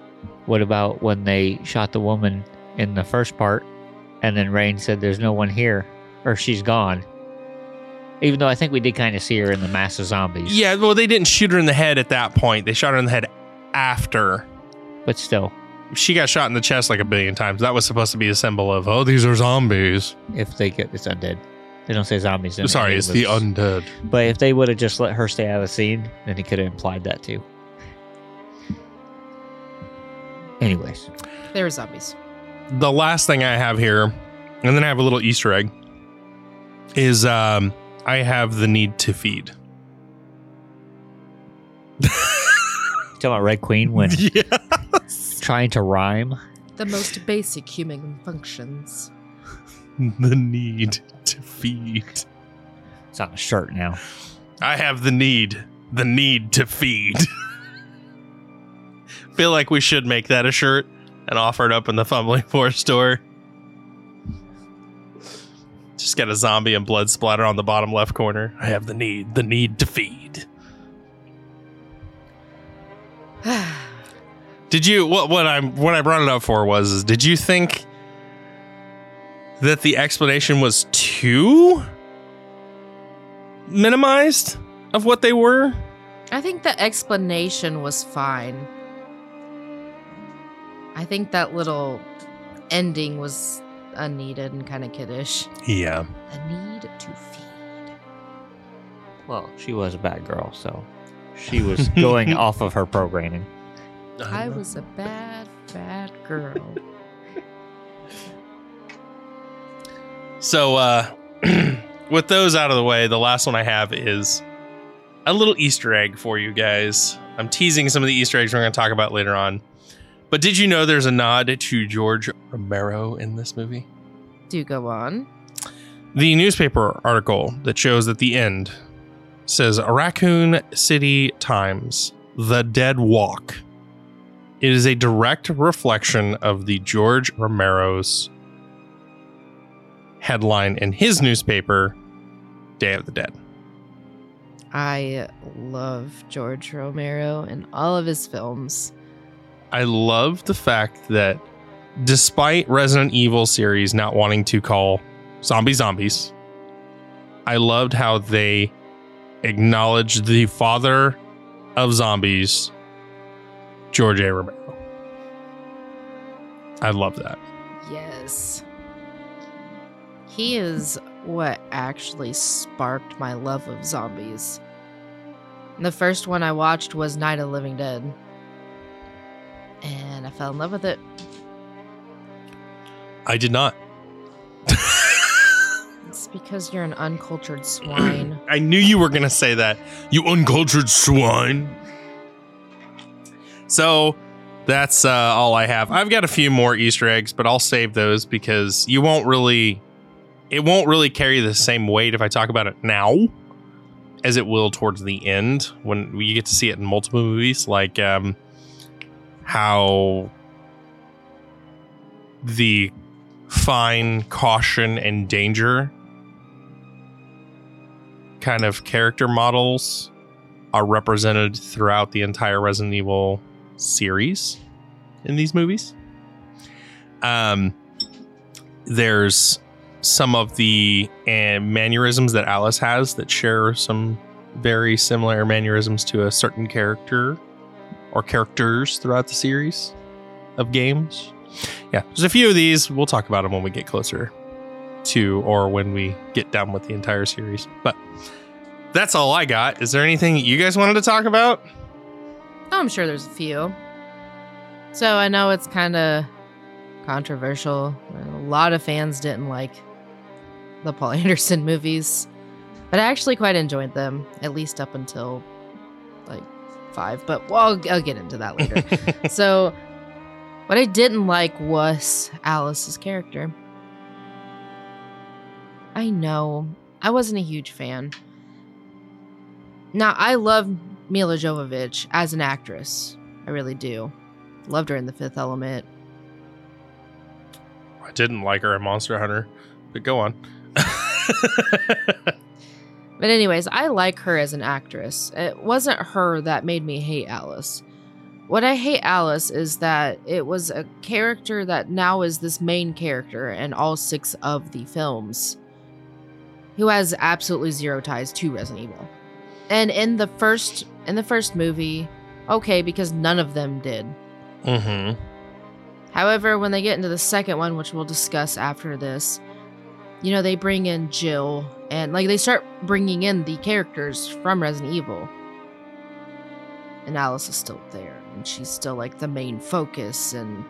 What about when they shot the woman in the first part and then Rain said there's no one here or she's gone? Even though I think we did kind of see her in the mass of zombies. Yeah, well, they didn't shoot her in the head at that point. They shot her in the head after. But still, She got shot in the chest like a billion times. That was supposed to be a symbol of, oh, these are zombies. if they get it's undead. They don't say zombies. in Sorry, any it's of the those. undead. But if they would have just let her stay out of the scene, then he could have implied that too. Anyways, They were zombies. The last thing I have here, and then I have a little Easter egg, is um, I have the need to feed. you talking about Red Queen when yeah. trying to rhyme. The most basic human functions. The need to feed. It's on a shirt now. I have the need, the need to feed. Feel like we should make that a shirt and offer it up in the Fumbling Force store. Just got a zombie and blood splatter on the bottom left corner. I have the need, the need to feed. Did you what what I'm what I brought it up for was did you think that the explanation was too minimized of what they were? I think the explanation was fine. I think that little ending was unneeded and kind of kiddish. Yeah. The need to feed. Well, she was a bad girl, so she was going off of her programming. I was a bad, bad girl. So uh with those out of the way, the last one I have is a little Easter egg for you guys. I'm teasing some of the Easter eggs we're going to talk about later on. But did you know there's a nod to George Romero in this movie? Do go on. The newspaper article that shows at the end says Raccoon City Times, The Dead Walk. It is a direct reflection of the George Romero's headline in his newspaper, Day of the Dead. I love George Romero and all of his films. I love the fact that despite Resident Evil series not wanting to call zombie zombies, I loved how they acknowledged the father of zombies, George A. Romero. I love that. Yes. He is what actually sparked my love of zombies. The first one I watched was Night of Living Dead. And I fell in love with it. I did not. It's because you're an uncultured swine. I knew you were going to say that. You uncultured swine. So that's uh, all I have. I've got a few more Easter eggs, but I'll save those because you won't really, it won't really carry the same weight if I talk about it now as it will towards the end when you get to see it in multiple movies, like um, how the fine caution and danger kind of character models are represented throughout the entire Resident Evil series in these movies. Um, there's some of the uh, mannerisms that Alice has that share some very similar mannerisms to a certain character or characters throughout the series of games. Yeah, there's a few of these. We'll talk about them when we get closer to or when we get done with the entire series. But that's all I got. Is there anything you guys wanted to talk about? Oh, I'm sure there's a few. So I know it's kind of controversial. A lot of fans didn't like the Paul Anderson movies, but I actually quite enjoyed them, at least up until five. But well, I'll, I'll get into that later. so, what I didn't like was Alice's character. I know I wasn't a huge fan. Now I love Milla Jovovich as an actress. I really do. Loved her in The Fifth Element. I didn't like her in Monster Hunter, but go on. But anyways, I like her as an actress. It wasn't her that made me hate Alice. What I hate Alice is that it was a character that now is this main character in all six of the films who has absolutely zero ties to Resident Evil. And in the first in the first movie, okay, because none of them did. Mm-hmm. However, when they get into the second one, which we'll discuss after this, you know, they bring in Jill and like they start bringing in the characters from Resident Evil. And Alice is still there and she's still like the main focus and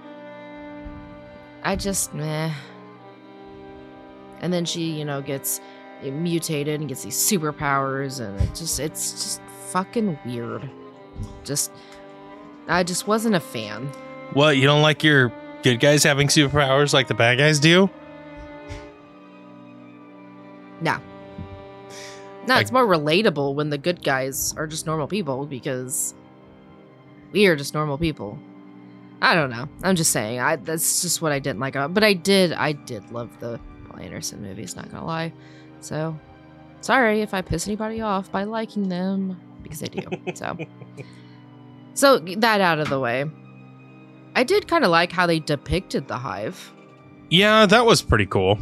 I just meh. And then she, you know, gets mutated and gets these superpowers and it just it's just fucking weird. Just I just wasn't a fan. What, you don't like your good guys having superpowers like the bad guys do? No. No, it's more relatable when the good guys are just normal people because we are just normal people. I don't know. I'm just saying. I that's just what I didn't like. about. But I did. I did love the Paul Anderson movies. Not gonna lie. So sorry if I piss anybody off by liking them because I do. so so that out of the way. I did kind of like how they depicted the hive. Yeah, that was pretty cool.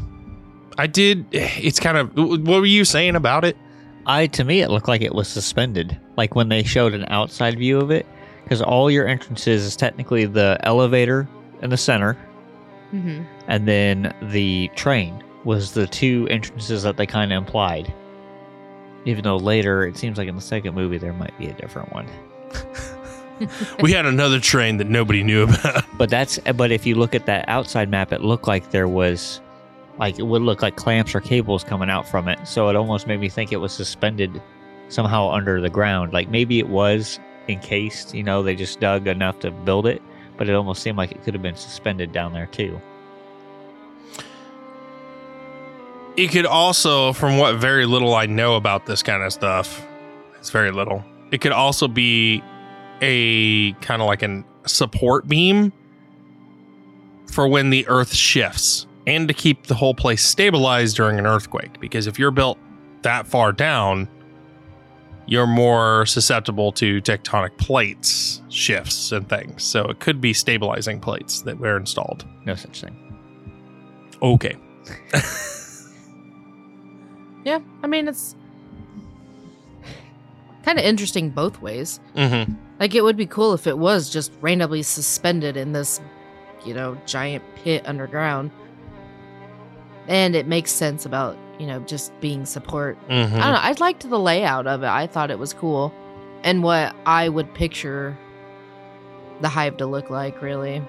I did. It's kind of. What were you saying about it? I to me it looked like it was suspended, like when they showed an outside view of it, because all your entrances is technically the elevator in the center, Mm-hmm. and then the train was the two entrances that they kind of implied. Even though later it seems like in the second movie there might be a different one, We had another train that nobody knew about. but that's but if you look at that outside map, it looked like there was. Like it would look like clamps or cables coming out from it, so it almost made me think it was suspended somehow under the ground. Like maybe it was encased, you know, they just dug enough to build it, but it almost seemed like it could have been suspended down there too. It could also, from what very little I know about this kind of stuff, it's very little. It could also be a kind of like an support beam for when the earth shifts and to keep the whole place stabilized during an earthquake. Because if you're built that far down, you're more susceptible to tectonic plates shifts and things. So it could be stabilizing plates that were installed. No such thing. Okay. Yeah, I mean it's kind of interesting both ways. Mm-hmm. Like it would be cool if it was just randomly suspended in this, you know, giant pit underground. And it makes sense about, you know, just being support. Mm-hmm. I don't know. I liked the layout of it. I thought it was cool. And what I would picture the hive to look like, really.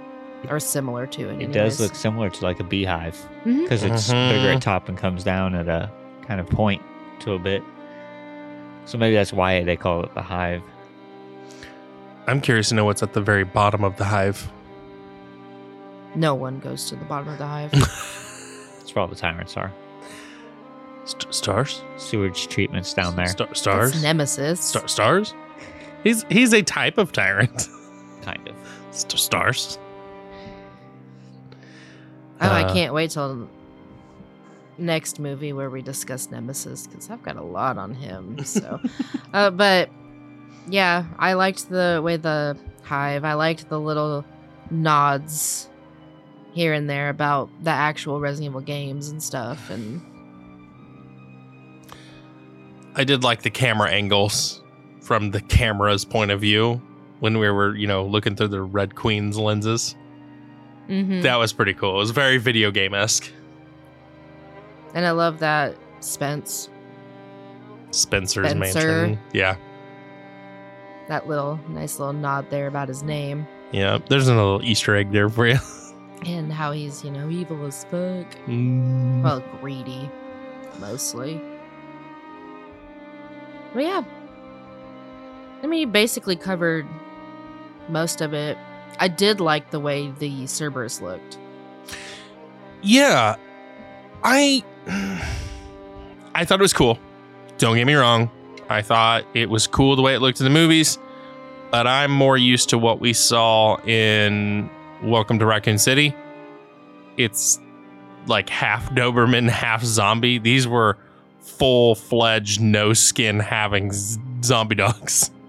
Or similar to it. It does look similar to like a beehive because it's Mhm. bigger at top and comes down at a kind of point to a bit. So maybe that's why they call it the hive. I'm curious to know what's at the very bottom of the hive. No one goes to the bottom of the hive. It's where all the tyrants are. St- stars? Sewage treatments down there, Star- stars? It's Nemesis. Star- stars? He's he's a type of tyrant. kind of. St- stars. Oh, I Uh, can't wait till next movie where we discuss Nemesis because I've got a lot on him. So, uh, but yeah, I liked the way the hive. I liked the little nods here and there about the actual Resident Evil games and stuff. And I did like the camera angles from the camera's point of view when we were, you know, looking through the Red Queen's lenses. Mhm. That was pretty cool. It was very video game esque. and I love that Spence, Spencer's Spencer. mansion. Yeah. that little nice little nod there about his name Yeah. There's a little Easter egg there for you. and how he's you know evil as fuck. Mm. Well, greedy, mostly. But yeah. I mean, you basically covered most of it. I did like the way the Cerberus looked. Yeah. I I thought it was cool. Don't get me wrong. I thought it was cool the way it looked in the movies, but I'm more used to what we saw in Welcome to Raccoon City. It's like half Doberman, half zombie. These were full-fledged no skin having z- zombie dogs.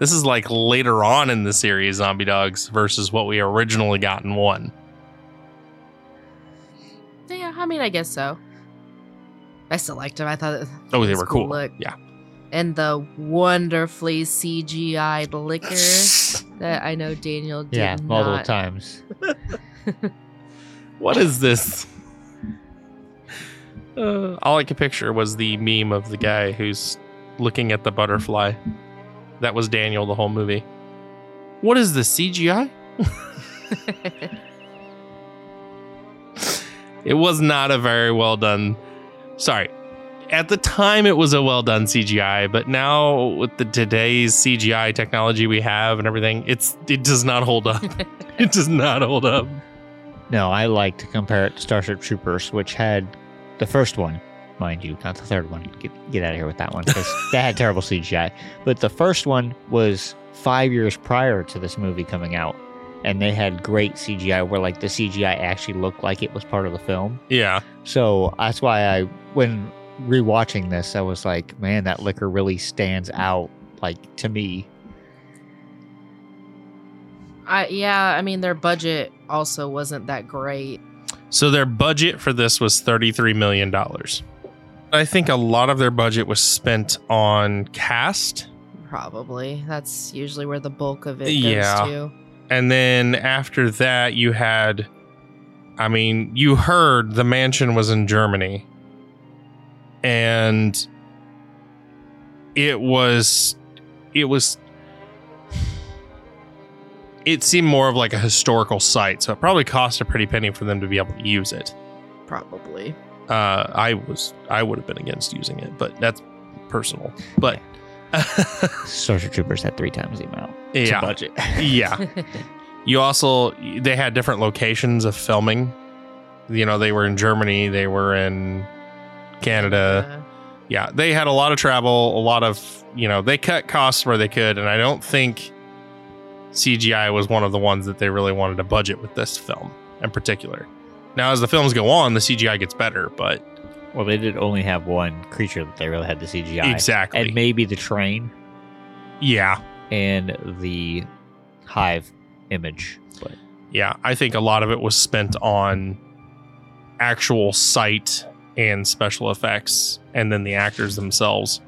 This is like later on in the series, Zombie Dogs versus what we originally got in one. Yeah, I mean, I guess so. I still liked them. I thought Oh, they were cool. Look. Yeah. And the wonderfully CGI licker that I know Daniel did yeah, multiple not. times. What is this? Uh, all I could picture was the meme of the guy who's looking at the butterfly. That was Daniel the whole movie. What is this CGI? It was not a very well done. Sorry. At the time, it was a well done CGI, but now with the today's CGI technology we have and everything, it's it does not hold up. it does not hold up. No, I like to compare it to Starship Troopers, which had the first one, mind you, not the third one. Get, get out of here with that one because that had terrible CGI. But the first one was five years prior to this movie coming out, and they had great CGI where like the CGI actually looked like it was part of the film. Yeah. So that's why I, when rewatching this, I was like, man, that licker really stands out, like to me. I yeah, I mean their budget also wasn't that great. So their budget for this was $33 million. I think a lot of their budget was spent on cast. Probably that's usually where the bulk of it goes Yeah. to. And then after that, you had, I mean, you heard the mansion was in Germany. And it was, it was, it seemed more of like a historical site. So it probably cost a pretty penny for them to be able to use it. Probably. Uh, I was, I would have been against using it, but that's personal. But Starship Troopers had three times the amount. It's a yeah, budget. yeah. You also they had different locations of filming. You know, they were in Germany, they were in Canada. Yeah, they had a lot of travel, a lot of, you know, they cut costs where they could and I don't think CGI was one of the ones that they really wanted to budget with this film in particular. Now as the films go on, the CGI gets better, but Well, they did only have one creature that they really had the CGI. exactly. And maybe the train yeah. and the hive image. But Yeah, I think a lot of it was spent on actual sight and special effects and then the actors themselves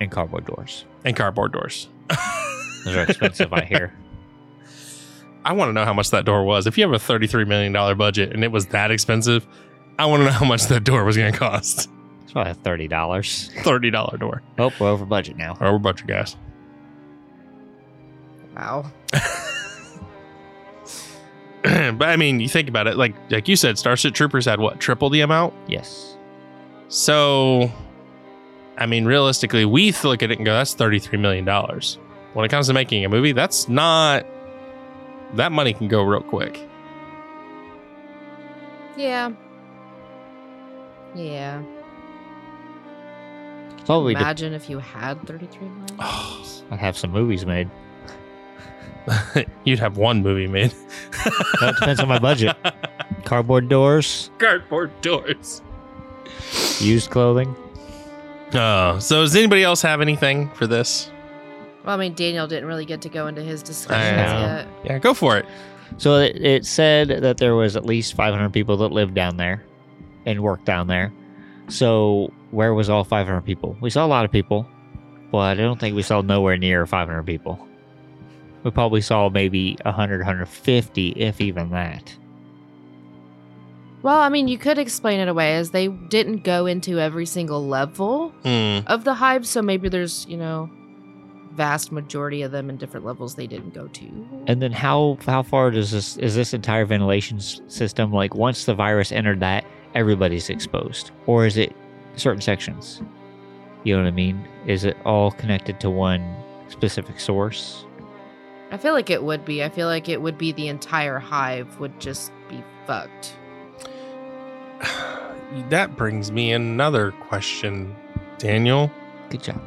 and cardboard doors. and cardboard doors. Those are expensive, I hear. I want to know how much that door was. If you have a $33 million budget and it was that expensive, I want to know how much that door was going to cost. It's probably thirty dollars. $30 door. Oh, we're over budget now. Or we're a bunch guys. wow. but I mean, you think about it, like like you said, Starship Troopers had what, triple the amount? Yes. So, I mean, realistically, we look at it and go, that's $33 million. When it comes to making a movie, that's not, that money can go real quick. Yeah. Yeah. Probably de- Imagine if you had 33 million. I'd have some movies made. You'd have one movie made. That depends on my budget. Cardboard doors, Cardboard doors. Used clothing. Oh, so does anybody else have anything for this? Well, I mean, Daniel didn't really get to go into his discussions yet. Yeah, go for it. So it, it said that there was at least 500 people that lived down there and worked down there. So where was all 500 people? We saw a lot of people, but I don't think we saw nowhere near 500 people. We probably saw maybe 100, 150, if even that. Well, I mean, you could explain it away as they didn't go into every single level Hmm. of the hive, so maybe there's, you know, vast majority of them in different levels they didn't go to. And then how how far does this is this entire ventilation system like once the virus entered that everybody's exposed or is it certain sections? You know what I mean? Is it all connected to one specific source? I feel like it would be. I feel like it would be the entire hive would just be fucked. That brings me another question, Daniel. Good job.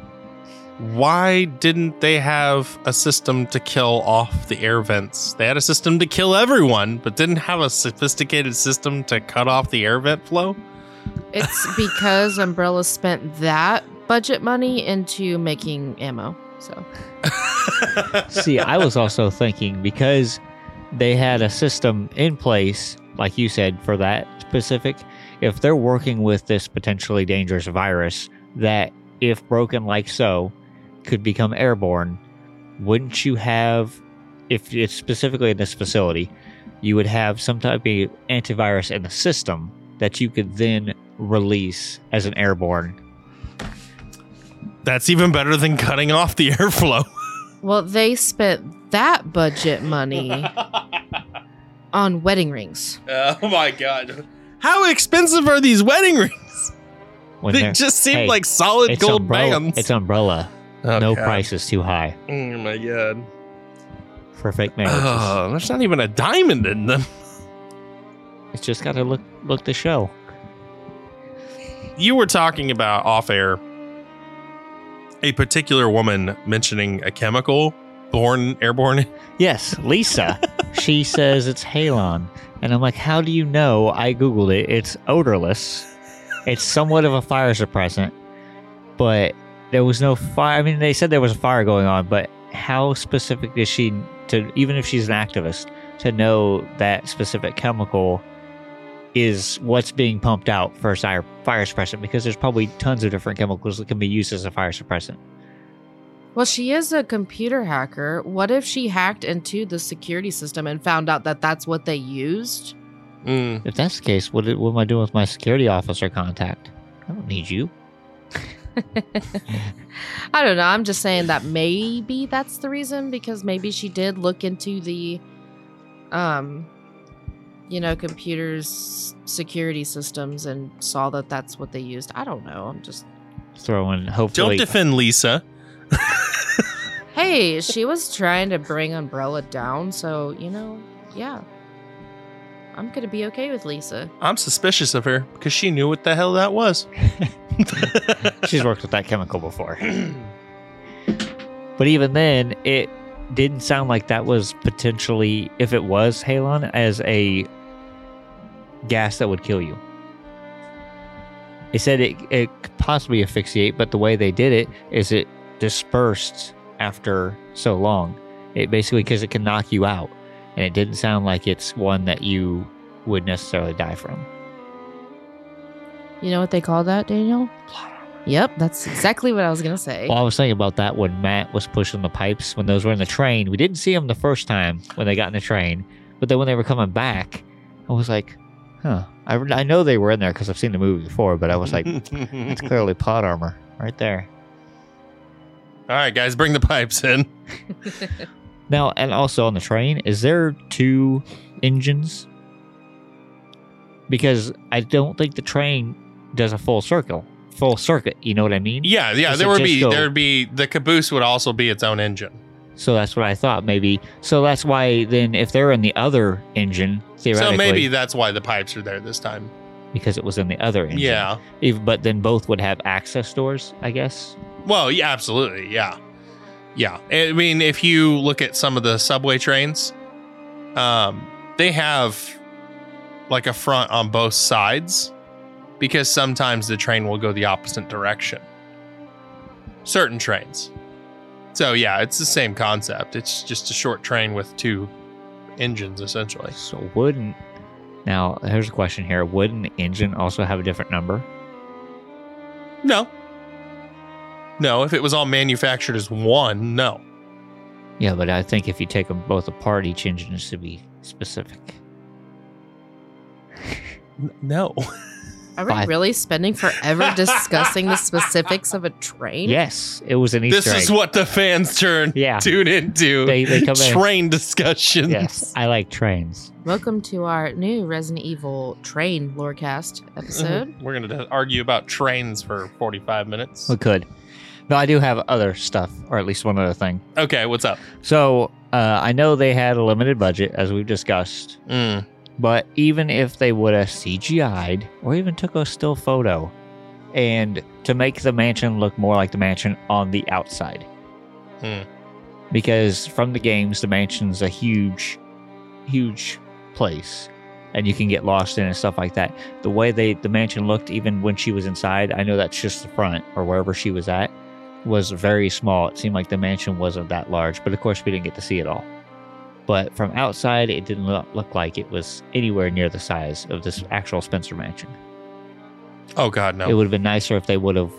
Why didn't they have a system to kill off the air vents? They had a system to kill everyone, but didn't have a sophisticated system to cut off the air vent flow? It's because Umbrella spent that budget money into making ammo. So See, I was also thinking because they had a system in place, like you said, for that specific, if they're working with this potentially dangerous virus that, if broken like so, could become airborne, wouldn't you have, if it's specifically in this facility, you would have some type of antivirus in the system that you could then release as an airborne That's even better than cutting off the airflow. well, they spent that budget money on wedding rings. oh my god. How expensive are these wedding rings? when They just seem hey, like solid gold umbrella, bands. It's umbrella. Oh, no God. price is too high Oh my god. for fake marriages. Oh, there's not even a diamond in them. It's just got to look look the show. You were talking about off air a particular woman mentioning a chemical born airborne. Yes, Lisa. she says it's halon, and I'm like, how do you know? I googled it. It's odorless. It's somewhat of a fire suppressant, but there was no fire. I mean, they said there was a fire going on, but how specific is she to? Even if she's an activist, to know that specific chemical is what's being pumped out for fire fire suppressant because there's probably tons of different chemicals that can be used as a fire suppressant. Well, she is a computer hacker. What if she hacked into the security system and found out that that's what they used? Mm. If that's the case, what, what am I doing with my security officer contact? I don't need you. I don't know. I'm just saying that maybe that's the reason because maybe she did look into the, um, you know, computers security systems and saw that that's what they used. I don't know. I'm just Throwing hopefully Don't defend Lisa. Hey, she was trying to bring Umbrella down, so you know, yeah, I'm gonna be okay with Lisa. I'm suspicious of her because she knew what the hell that was. She's worked with that chemical before. But even then, it didn't sound like that was potentially, if it was halon, as a gas that would kill you. They said it, it could possibly asphyxiate, but the way they did it is it dispersed after so long. It basically, because it can knock you out. And it didn't sound like it's one that you would necessarily die from. You know what they call that, Daniel? Yep, that's exactly what I was gonna say. Well, I was thinking about that when Matt was pushing the pipes when those were in the train. We didn't see them the first time when they got in the train, but then when they were coming back, I was like, huh. I, I know they were in there because I've seen the movie before, but I was like, it's clearly plot armor right there. All right, guys, bring the pipes in. Now, and also on the train, is there two engines? Because I don't think the train does a full circle, full circuit. You know what I mean? Yeah, yeah. Does There would be go- there would be the caboose would also be its own engine. So that's what I thought maybe. So that's why then if they're in the other engine, theoretically, So maybe that's why the pipes are there this time. because it was in the other engine. Yeah. Even, but then both would have access doors, I guess. Well, yeah, absolutely. Yeah. Yeah. I mean, if you look at some of the subway trains, um, they have like a front on both sides because sometimes the train will go the opposite direction. Certain trains. So, yeah, it's the same concept. It's just a short train with two engines, essentially. So wouldn't now here's a question here: Would an engine also have a different number? No. No, if it was all manufactured as one, no. Yeah, but I think if you take them both apart, each engine is to be specific. N- No. Are we Five. really spending forever discussing the specifics of a train? Yes, it was an Easter this is what the fans turn Yeah. tune into. They- they come in. train discussions. Yes, I like trains. Welcome to our new Resident Evil train lorecast episode. We're going to argue about trains for 45 minutes. We could. No, I do have other stuff, or at least one other thing. Okay, what's up? So uh, I know they had a limited budget, as we've discussed. Mm. But even if they would have CGI'd or even took a still photo and to make the mansion look more like the mansion on the outside. Hmm. Because from the games, the mansion's a huge, huge place and you can get lost in it and stuff like that. The way they the mansion looked, even when she was inside, I know that's just the front or wherever she was at. Was very small. It seemed like the mansion wasn't that large, but of course we didn't get to see it all. But from outside, it didn't look, like it was anywhere near the size of this actual Spencer mansion. Oh God, no. It would have been nicer if they would have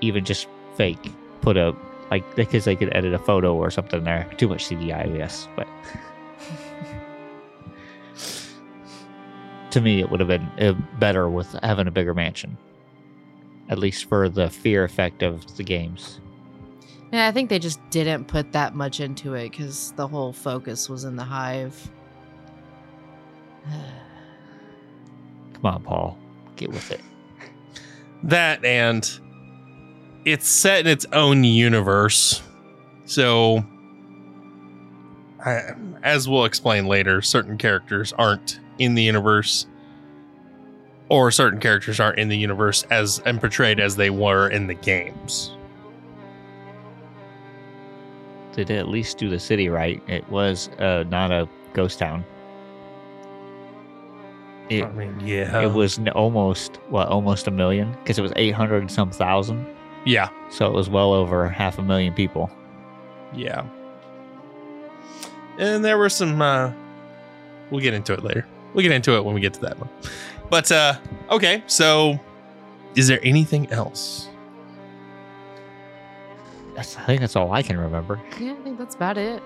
even just fake put a like because they could edit a photo or something there. Too much CGI, I guess, but to me, it would have been uh, better with having a bigger mansion, at least for the fear effect of the games. Yeah, I think they just didn't put that much into it because the whole focus was in the hive. Come on, Paul, get with it. that and it's set in its own universe. So, I, as we'll explain later, certain characters aren't in the universe, or certain characters aren't in the universe as and portrayed as they were in the games. They did at least do the city right. It was uh, not a ghost town. It, I mean, yeah, it was n- almost what almost a million because it was 800 and some thousand yeah, so it was well over half a million people yeah. And there were some. uh We'll get into it later. We'll get into it when we get to that one. But uh okay, so is there anything else? that's, i think that's all i can remember yeah, I think that's about it.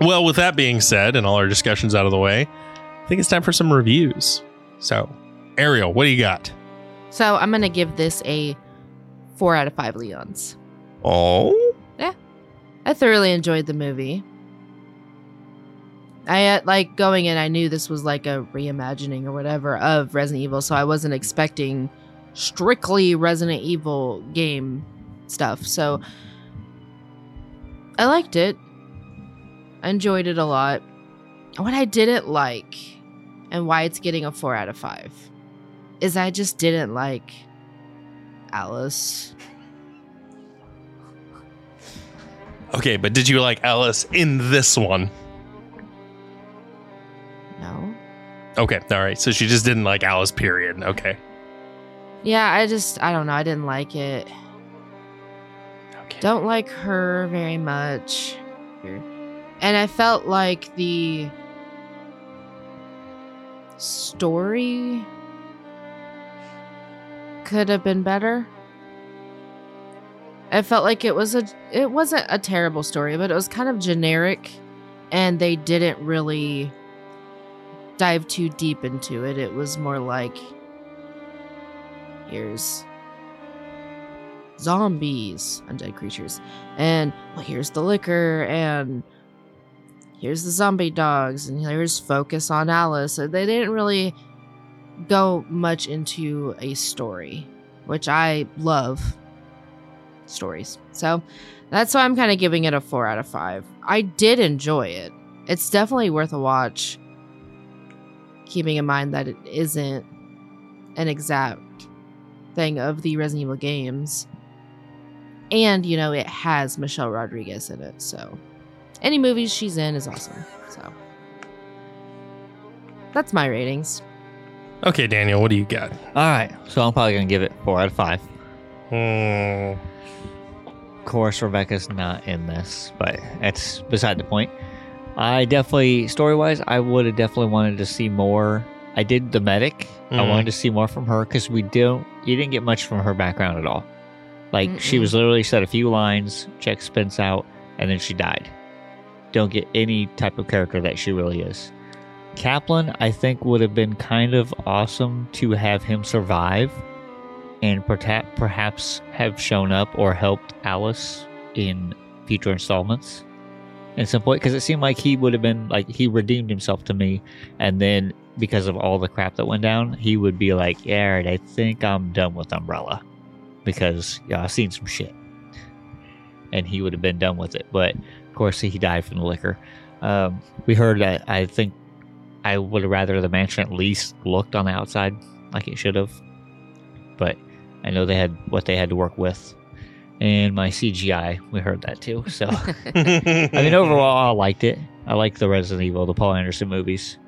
Well, with that being said, and all our discussions out of the way, I think it's time for some reviews. So, Ariel, what do you got? So I'm gonna give this a four out of five Leons. Oh, Yeah. I thoroughly enjoyed the movie. I uh, like going in. I knew this was like a reimagining or whatever of Resident Evil, so I wasn't expecting strictly Resident Evil game stuff. So I liked it. I enjoyed it a lot. What I didn't like, and why it's getting a four out of five, is I just didn't like Alice. okay, but did you like Alice in this one? Okay, all right. So she just didn't like Alice. Period. Okay. Yeah, I just I don't know. I didn't like it. Okay. Don't like her very much. And I felt like the story could have been better. I felt like it was a it wasn't a terrible story, but it was kind of generic and they didn't really dive too deep into it. It was more like here's zombies, undead creatures, and well, here's the licker, and here's the zombie dogs, and here's focus on Alice. So They didn't really go much into a story, which I love stories. So that's why I'm kind of giving it a four out of five. I did enjoy it. It's definitely worth a watch. Keeping in mind that it isn't an exact thing of the Resident Evil games. And, you know, it has Michelle Rodriguez in it. So any movies she's in is awesome. So that's my ratings. Okay, Daniel, what do you got? all right so i'm probably gonna give it four out of five Hmm. of course rebecca's not in this but that's beside the point i definitely story-wise i would have definitely wanted to see more. I did the medic. I Mhm. wanted to see more from her because we don't you didn't get much from her background at all. Like she Mm-mm. was literally said a few lines check Spence out and then she died. Don't get any type of character that she really is. Kaplan i think would have been kind of awesome to have him survive and perta- perhaps have shown up or helped alice in future installments in some point because it seemed like he would have been like he redeemed himself to me. And then because of all the crap that went down he would be like yeah all right, i think i'm done with umbrella. Because yeah i've seen some shit. And he would have been done with it. But of course he died from the licker. Um, we heard that i think i would have rather the mansion at least looked on the outside like it should have. But i know they had what they had to work with and my cgi we heard that too so I mean, overall, I liked it. I like the Resident Evil, the Paul Anderson movies,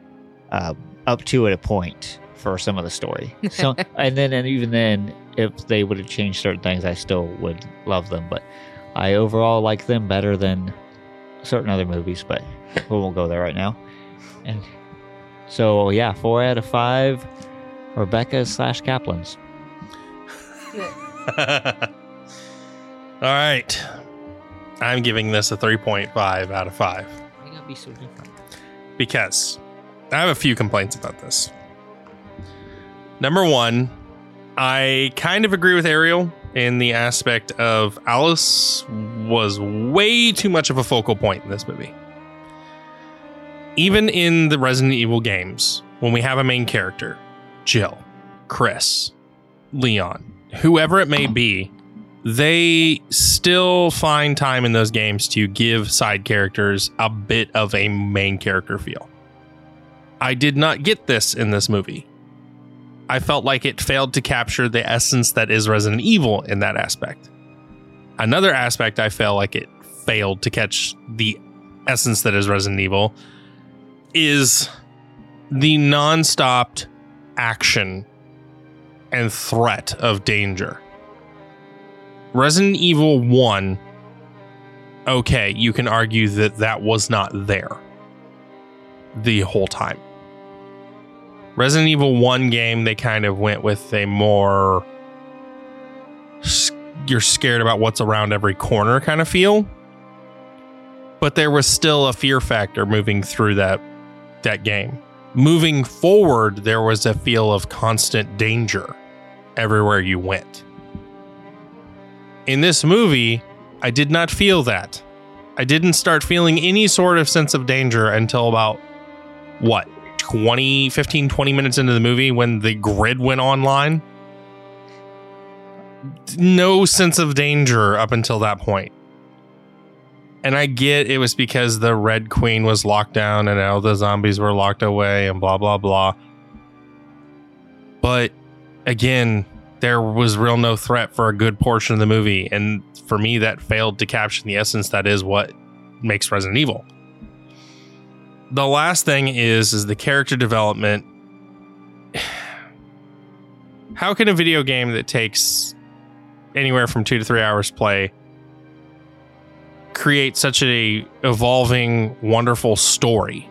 uh, up to at a point for some of the story. So, and then, and even then, if they would have changed certain things, I still would love them. But I overall like them better than certain other movies. But we won't go there right now. And so yeah, four out of five. Rebecca slash Kaplan's. All right. I'm giving this a 3.5 out of 5 Why gotta be so different? because I have a few complaints about this. Number one, I kind of agree with Ariel in the aspect of Alice was way too much of a focal point in this movie. Even in the Resident Evil games, when we have a main character, Jill, Chris, Leon, whoever it may be, they still find time in those games to give side characters a bit of a main character feel. I did not get this in this movie. I felt like it failed to capture the essence that is Resident Evil in that aspect. Another aspect I felt like it failed to catch the essence that is Resident Evil is the non-stopped action and threat of danger. Resident Evil 1 okay, you can argue that that was not there the whole time. Resident Evil 1 game, they kind of went with a more you're scared about what's around every corner kind of feel. But there was still a fear factor moving through that that game. Moving forward, there was a feel of constant danger everywhere you went. In this movie, I did not feel that. I didn't start feeling any sort of sense of danger until about what 20 15 20 minutes into the movie when the grid went online? No sense of danger up until that point. And i get it was because the red queen was locked down and all the zombies were locked away and blah blah blah. But again there was real no threat for a good portion of the movie. And for me that failed to capture the essence that is what makes resident evil. The last thing is is the character development. How can a video game that takes anywhere from two to three hours play create such a evolving wonderful story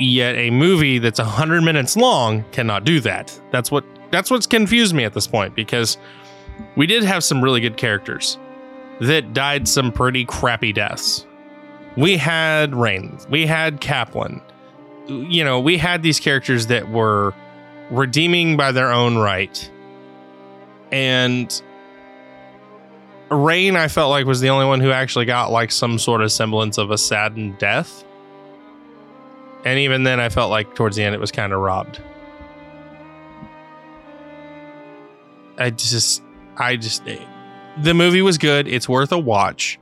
yet a movie that's 100 minutes long cannot do that that's what that's what's confused me at this point because we did have some really good characters that died some pretty crappy deaths we had Rain, we had Kaplan. You know, we had these characters that were redeeming by their own right. And Rain, I felt like, was the only one who actually got like some sort of semblance of a saddened death. And even then, I felt like towards the end it was kind of robbed. I just, I just, the movie was good. It's worth a watch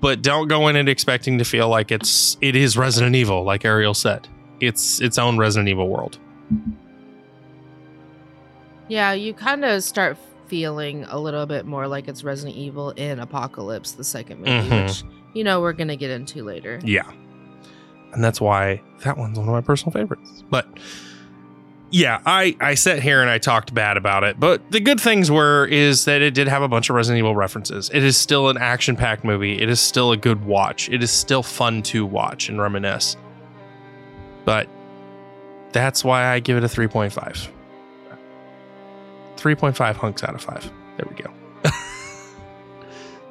but don't go in it expecting to feel like it's it is Resident Evil, like Ariel said. It's its own Resident Evil world. Yeah, you kind of start feeling a little bit more like it's Resident Evil in Apocalypse, the second movie, Mhm. which you know we're gonna get into later. Yeah. And that's why that one's one of my personal favorites. But yeah, I I sat here and I talked bad about it, but the good things were is that it did have a bunch of Resident Evil references. It is still an action-packed movie. It is still a good watch. It is still fun to watch and reminisce. But that's why I give it a 3.5. 3.5 hunks out of 5. There we go.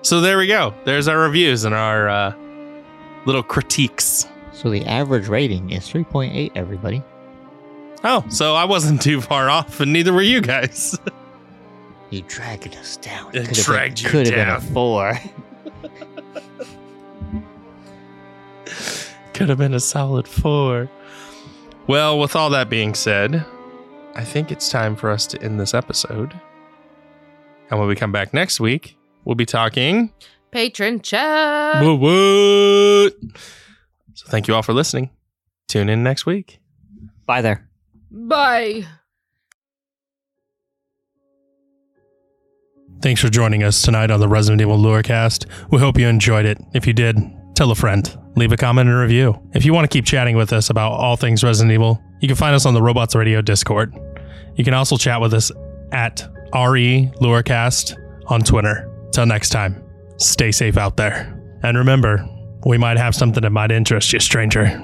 so there we go. There's our reviews and our uh, little critiques. So the average rating is 3.8, everybody. Oh, so I wasn't too far off, and neither were you guys. You dragged us down. It Could've dragged been, you could have been a four. Could have been a solid four. Well, with all that being said, I think it's time for us to end this episode. And when we come back next week, we'll be talking. Patron chat. What? What? So thank you all for listening. Tune in next week. Bye there. Bye. Thanks for joining us tonight on the Resident Evil Lorecast. We hope you enjoyed it. If you did, tell a friend. leave a comment and review. If you want to keep chatting with us about all things Resident Evil, you can find us on the Robots Radio Discord. You can also chat with us at RE Lorecast on Twitter. Till next time, stay safe out there. And remember, we might have something that might interest you, stranger.